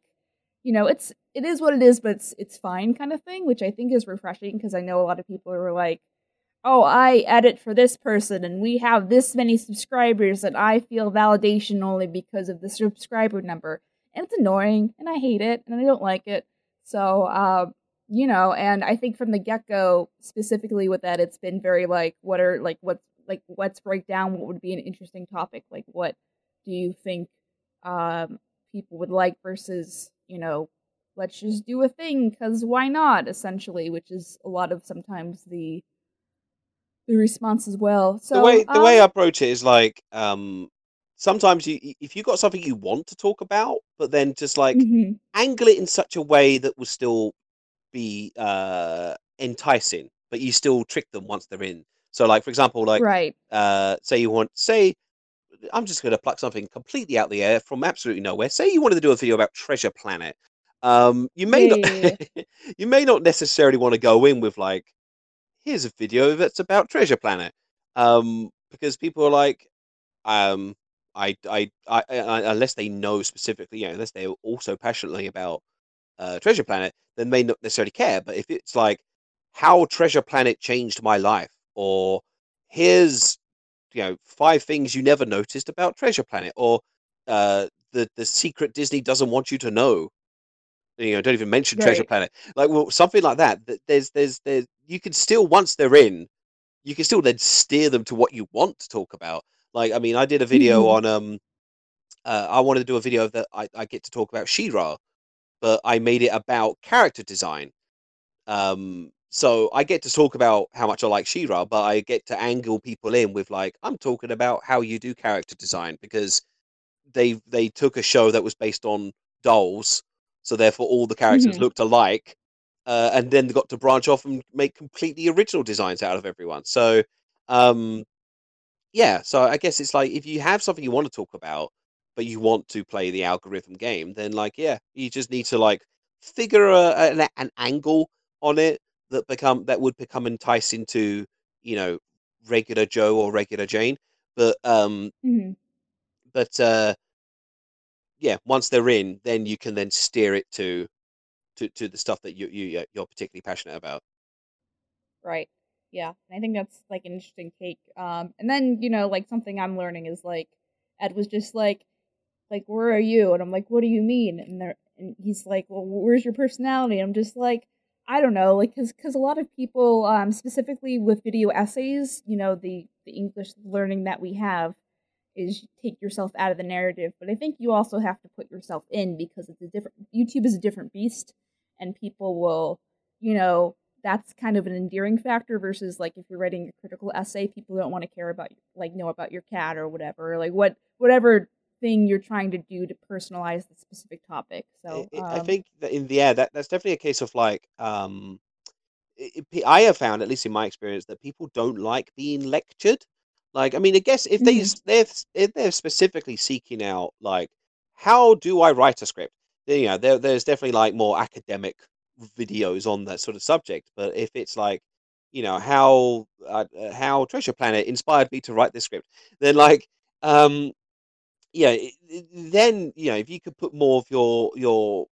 you know it's it is what it is, but it's it's fine kind of thing, which I think is refreshing because I know a lot of people are like, oh, I edit for this person and we have this many subscribers and I feel validation only because of the subscriber number. And it's annoying and I hate it and I don't like it. So, uh, you know, and I think from the get go, specifically with that, it's been very like, what are like, what's like let's break down what would be an interesting topic. Like what do you think um people would like versus, you know, let's just do a thing cuz why not essentially, which is a lot of sometimes the the response as well. So the way the um, way I approach it is like um sometimes you if you got something you want to talk about, but then just like mhm, angle it in such a way that will still be uh enticing, but you still trick them once they're in. So like for example, like right. uh say you want say I'm just going to pluck something completely out of the air from absolutely nowhere. Say you wanted to do a video about Treasure Planet. Um, you may Yeah, not, you may not necessarily want to go in with like, here's a video that's about Treasure Planet, um, because people are like, um, I, I, I, I, unless they know specifically, you know, unless they're also passionately about uh, Treasure Planet, then they may not necessarily care. But if it's like how Treasure Planet changed my life, or here's you know five things you never noticed about Treasure Planet, or uh, the the secret Disney doesn't want you to know. You know, don't even mention Treasure Planet. Like, well, something like that. that There's, there's, there's. You can still once they're in, you can still then steer them to what you want to talk about. Like, I mean, I did a video Mhm. on um, uh, I wanted to do a video that I, I get to talk about She-Ra, but I made it about character design. Um, so I get to talk about how much I like She-Ra, but I get to angle people in with like, I'm talking about how you do character design because they they took a show that was based on dolls, so therefore all the characters Mhm. looked alike, uh, and then they got to branch off and make completely original designs out of everyone. So, um, yeah, so I guess it's like if you have something you want to talk about, but you want to play the algorithm game, then like yeah, you just need to like figure a, an, an angle on it that become that would become enticing to you know regular Joe or regular Jane. But um, Mhm. but uh, yeah, once they're in, then you can then steer it to to, to the stuff that you you you're particularly passionate about. Right. Yeah. I think that's like an interesting take. Um, and then, you know, like something I'm learning is like Ed was just like, like, where are you? And I'm like, what do you mean? And there, and he's like, well, where's your personality? I'm just like, I don't know, like, cause, cause a lot of people, um, specifically with video essays, you know, the the English learning that we have is take yourself out of the narrative. But I think you also have to put yourself in because it's a different. YouTube is a different beast, and people will, you know, that's kind of an endearing factor versus like if you're writing a critical essay, people don't want to care about like know about your cat or whatever, like what whatever thing you're trying to do to personalize the specific topic. So I- I um, think that in the yeah, that that's definitely a case of like um, i- i- pe- I have found, at least in my experience, that people don't like being lectured. Like, I mean, I guess if they Mhm. s- they're if they're specifically seeking out like how do I write a script, then, you know, there there's definitely like more academic videos on that sort of subject. But if it's like you know how uh, uh, how Treasure Planet inspired me to write this script, then like um yeah, i- i- then you know if you could put more of your your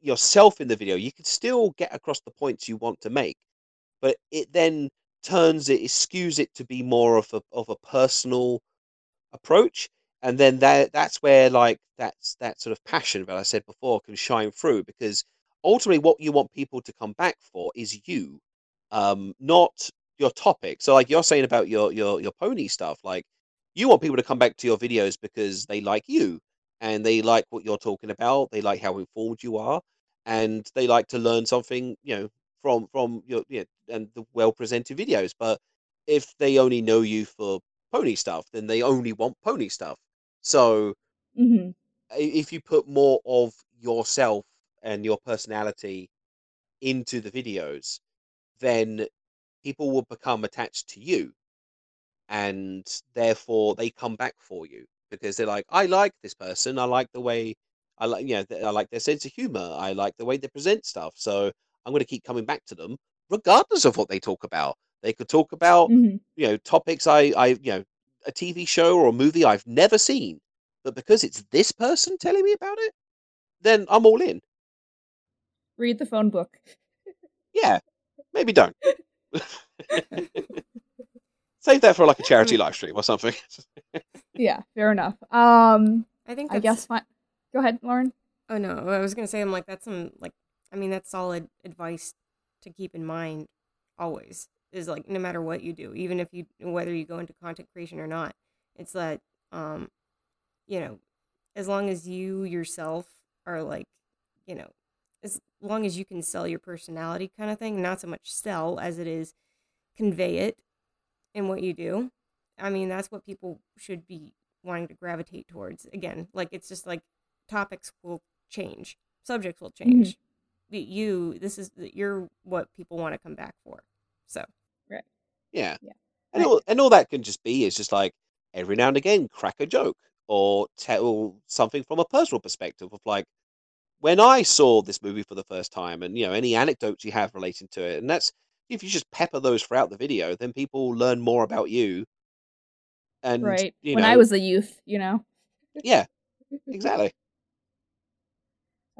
yourself in the video, you could still get across the points you want to make, but it then turns it, it skews it to be more of a of a personal approach, and then that that's where like that's that sort of passion that I said before can shine through because ultimately what you want people to come back for is you, um, not your topic. So like you're saying about your your your pony stuff, like you want people to come back to your videos because they like you and they like what you're talking about, they like how informed you are, and they like to learn something, you know, from from your you know, and the well presented videos. But if they only know you for pony stuff, then they only want pony stuff. So mhm. if you put more of yourself and your personality into the videos, then people will become attached to you and therefore they come back for you because they're like, I like this person. I like the way I like, you know, I like their sense of humor. I like the way they present stuff. So I'm going to keep coming back to them, regardless of what they talk about. They could talk about, Mhm. you know, topics I, I, you know, a TV show or a movie I've never seen, but because it's this person telling me about it, then I'm all in. read the phone book. Yeah, maybe don't. Save that for like a charity live stream or something. Yeah, fair enough. Um, I think I guess fine. Go ahead, Lauren. Oh no, I was gonna say I'm like that's some like I mean that's solid advice to keep in mind always. is like no matter what you do, even if you whether you go into content creation or not, it's that um, you know, as long as you yourself are like, you know, as long as you can sell your personality kind of thing, not so much sell as it is convey it in what you do. I mean, that's what people should be wanting to gravitate towards. Again, like it's just like topics will change, subjects will Mm-hmm. change. But you, this is you're what people want to come back for. So right, Yeah. Yeah. And all and all that can just be is just like every now and again crack a joke or tell something from a personal perspective of like when I saw this movie for the first time and you know any anecdotes you have relating to it and that's if you just pepper those throughout the video then people learn more about you and right. you when know I was a youth, you know. yeah exactly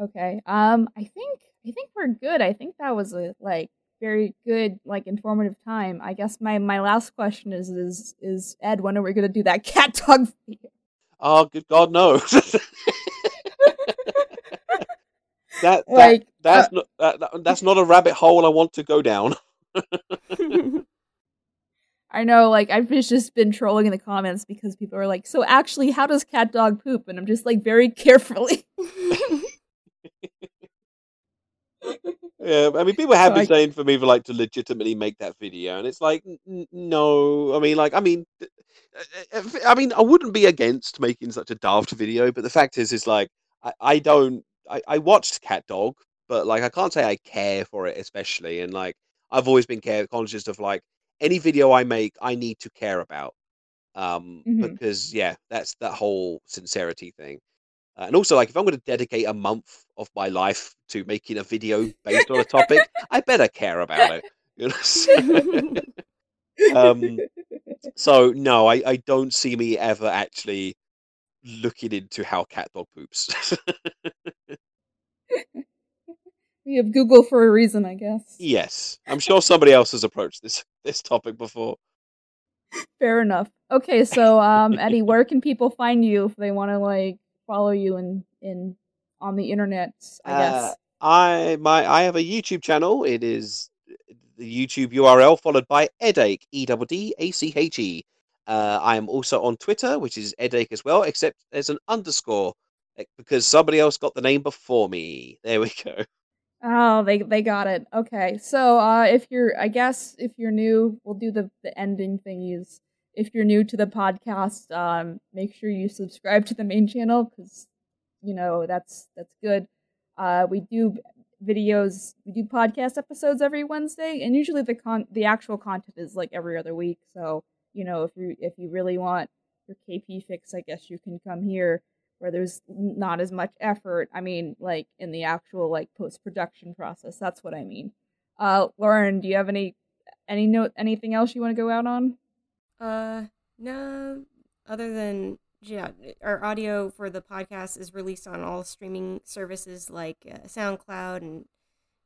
Okay. Um, I think I think we're good. I think that was a like very good, like informative time. I guess my my last question is is is Ed, when are we gonna do that cat dog video? oh good god no that, that Like, that's not that, that- that's not a rabbit hole I want to go down I know, like I've just been trolling in the comments because people are like, "So actually, how does cat dog poop?" And I'm just like very carefully. Yeah, I mean, people have So been I- saying for me for like to legitimately make that video, and it's like, n- no. I mean, like, I mean, uh, uh, I mean, I wouldn't be against making such a daft video, but the fact is, is like, I, I don't. I, I watched Cat Dog, but like, I can't say I care for it especially, and like, I've always been care conscious of like any video I make, I need to care about, um, Mhm. because yeah, that's that whole sincerity thing. Uh, and also, like, if I'm going to dedicate a month of my life to making a video based on a topic, I better care about it. You know? um, so no, I, I don't see me ever actually looking into how cat dog poops. we have Google for a reason, I guess. yes, I'm sure somebody else has approached this this topic before. Fair enough. Okay, so um, Eddie, where can people find you if they want to like follow you in in on the internet? I guess. Uh, I my I have a YouTube channel. It is the YouTube URL followed by Edache E D D A C H E. Uh, I am also on Twitter, which is Edache as well, except there's an underscore eh, because somebody else got the name before me. There we go. Oh, they they got it. Okay. So, uh if you're I guess if you're new, we'll do the the ending thingies. If you're new to the podcast, um make sure you subscribe to the main channel cuz you know, that's that's good. Uh we do videos, we do podcast episodes every Wednesday and usually the con the actual content is like every other week. So, you know, if you if you really want your KP fix, I guess you can come here where there's not as much effort. I mean, like in the actual like post production process. That's what I mean. Uh, Lauren, do you have any any note anything else you want to go out on? Uh, no. Other than yeah, our audio for the podcast is released on all streaming services like uh, SoundCloud and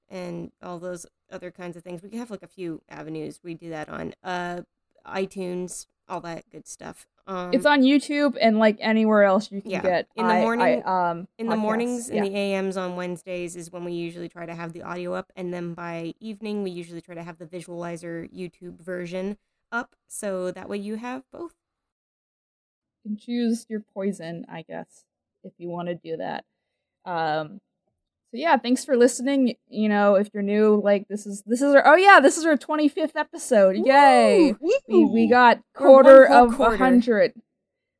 and all those other kinds of things. We have like a few avenues we do that on. Uh, iTunes, all that good stuff. Um, it's on YouTube and like anywhere else you can yeah, get. in the morning- I, um, in the mornings yeah. in the AMs on Wednesdays is when we usually try to have the audio up, and then by evening we usually try to have the visualizer YouTube version up, so that way you have both. You can choose your poison, I guess, if you want to do that. Um, so yeah, thanks for listening. You know, if you're new, like this is this is our oh yeah, this is our 25th episode. Yay! We, we got quarter of a hundred.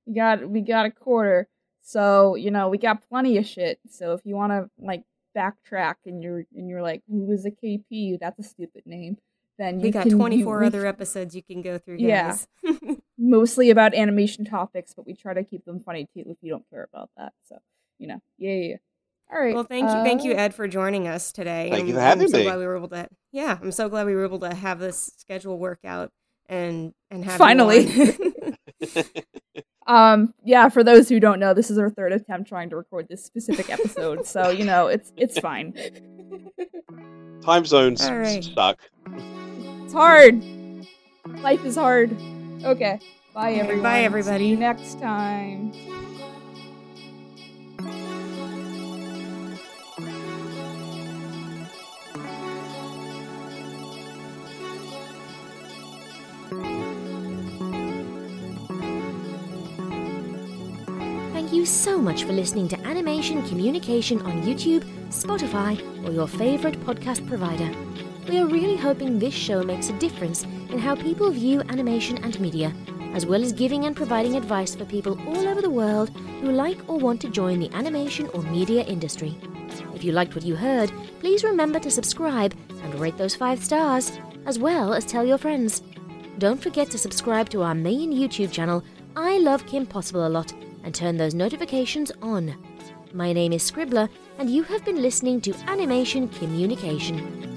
We got we got a quarter. So you know we got plenty of shit. So if you want to like backtrack and you're and you're like who is a KP? That's a stupid name. Then We got can, you- 24 we other c- episodes you can go through, Yeah. mostly about animation topics, but we try to keep them funny too if you don't care about that. So you know, yeah, yeah. Yeah. All right. well, thank you, thank you, uh, Ed, for joining us today. Thank you I'm- for having I'm so me. Glad we were able to. Yeah, I'm so glad we were able to have this schedule work out and and have Finally. Um, yeah, for those who don't know, this is our third attempt trying to record this specific episode, so you know it's it's fine. Time zones All right. stuck. It's hard. Life is hard. Okay. Bye Okay, everyone. bye, everybody. See you next time. So much for listening to Animation Communication on YouTube, Spotify, or your favorite podcast provider. We are really hoping this show makes a difference in how people view animation and media, as well as giving and providing advice for people all over the world who like or want to join the animation or media industry. If you liked what you heard, please remember to subscribe and rate those five stars, as well as tell your friends. Don't forget to subscribe to our main YouTube channel, I Love Kim Possible a Lot, and turn those notifications on. My name is Scribbler, and you have been listening to Animation Communication.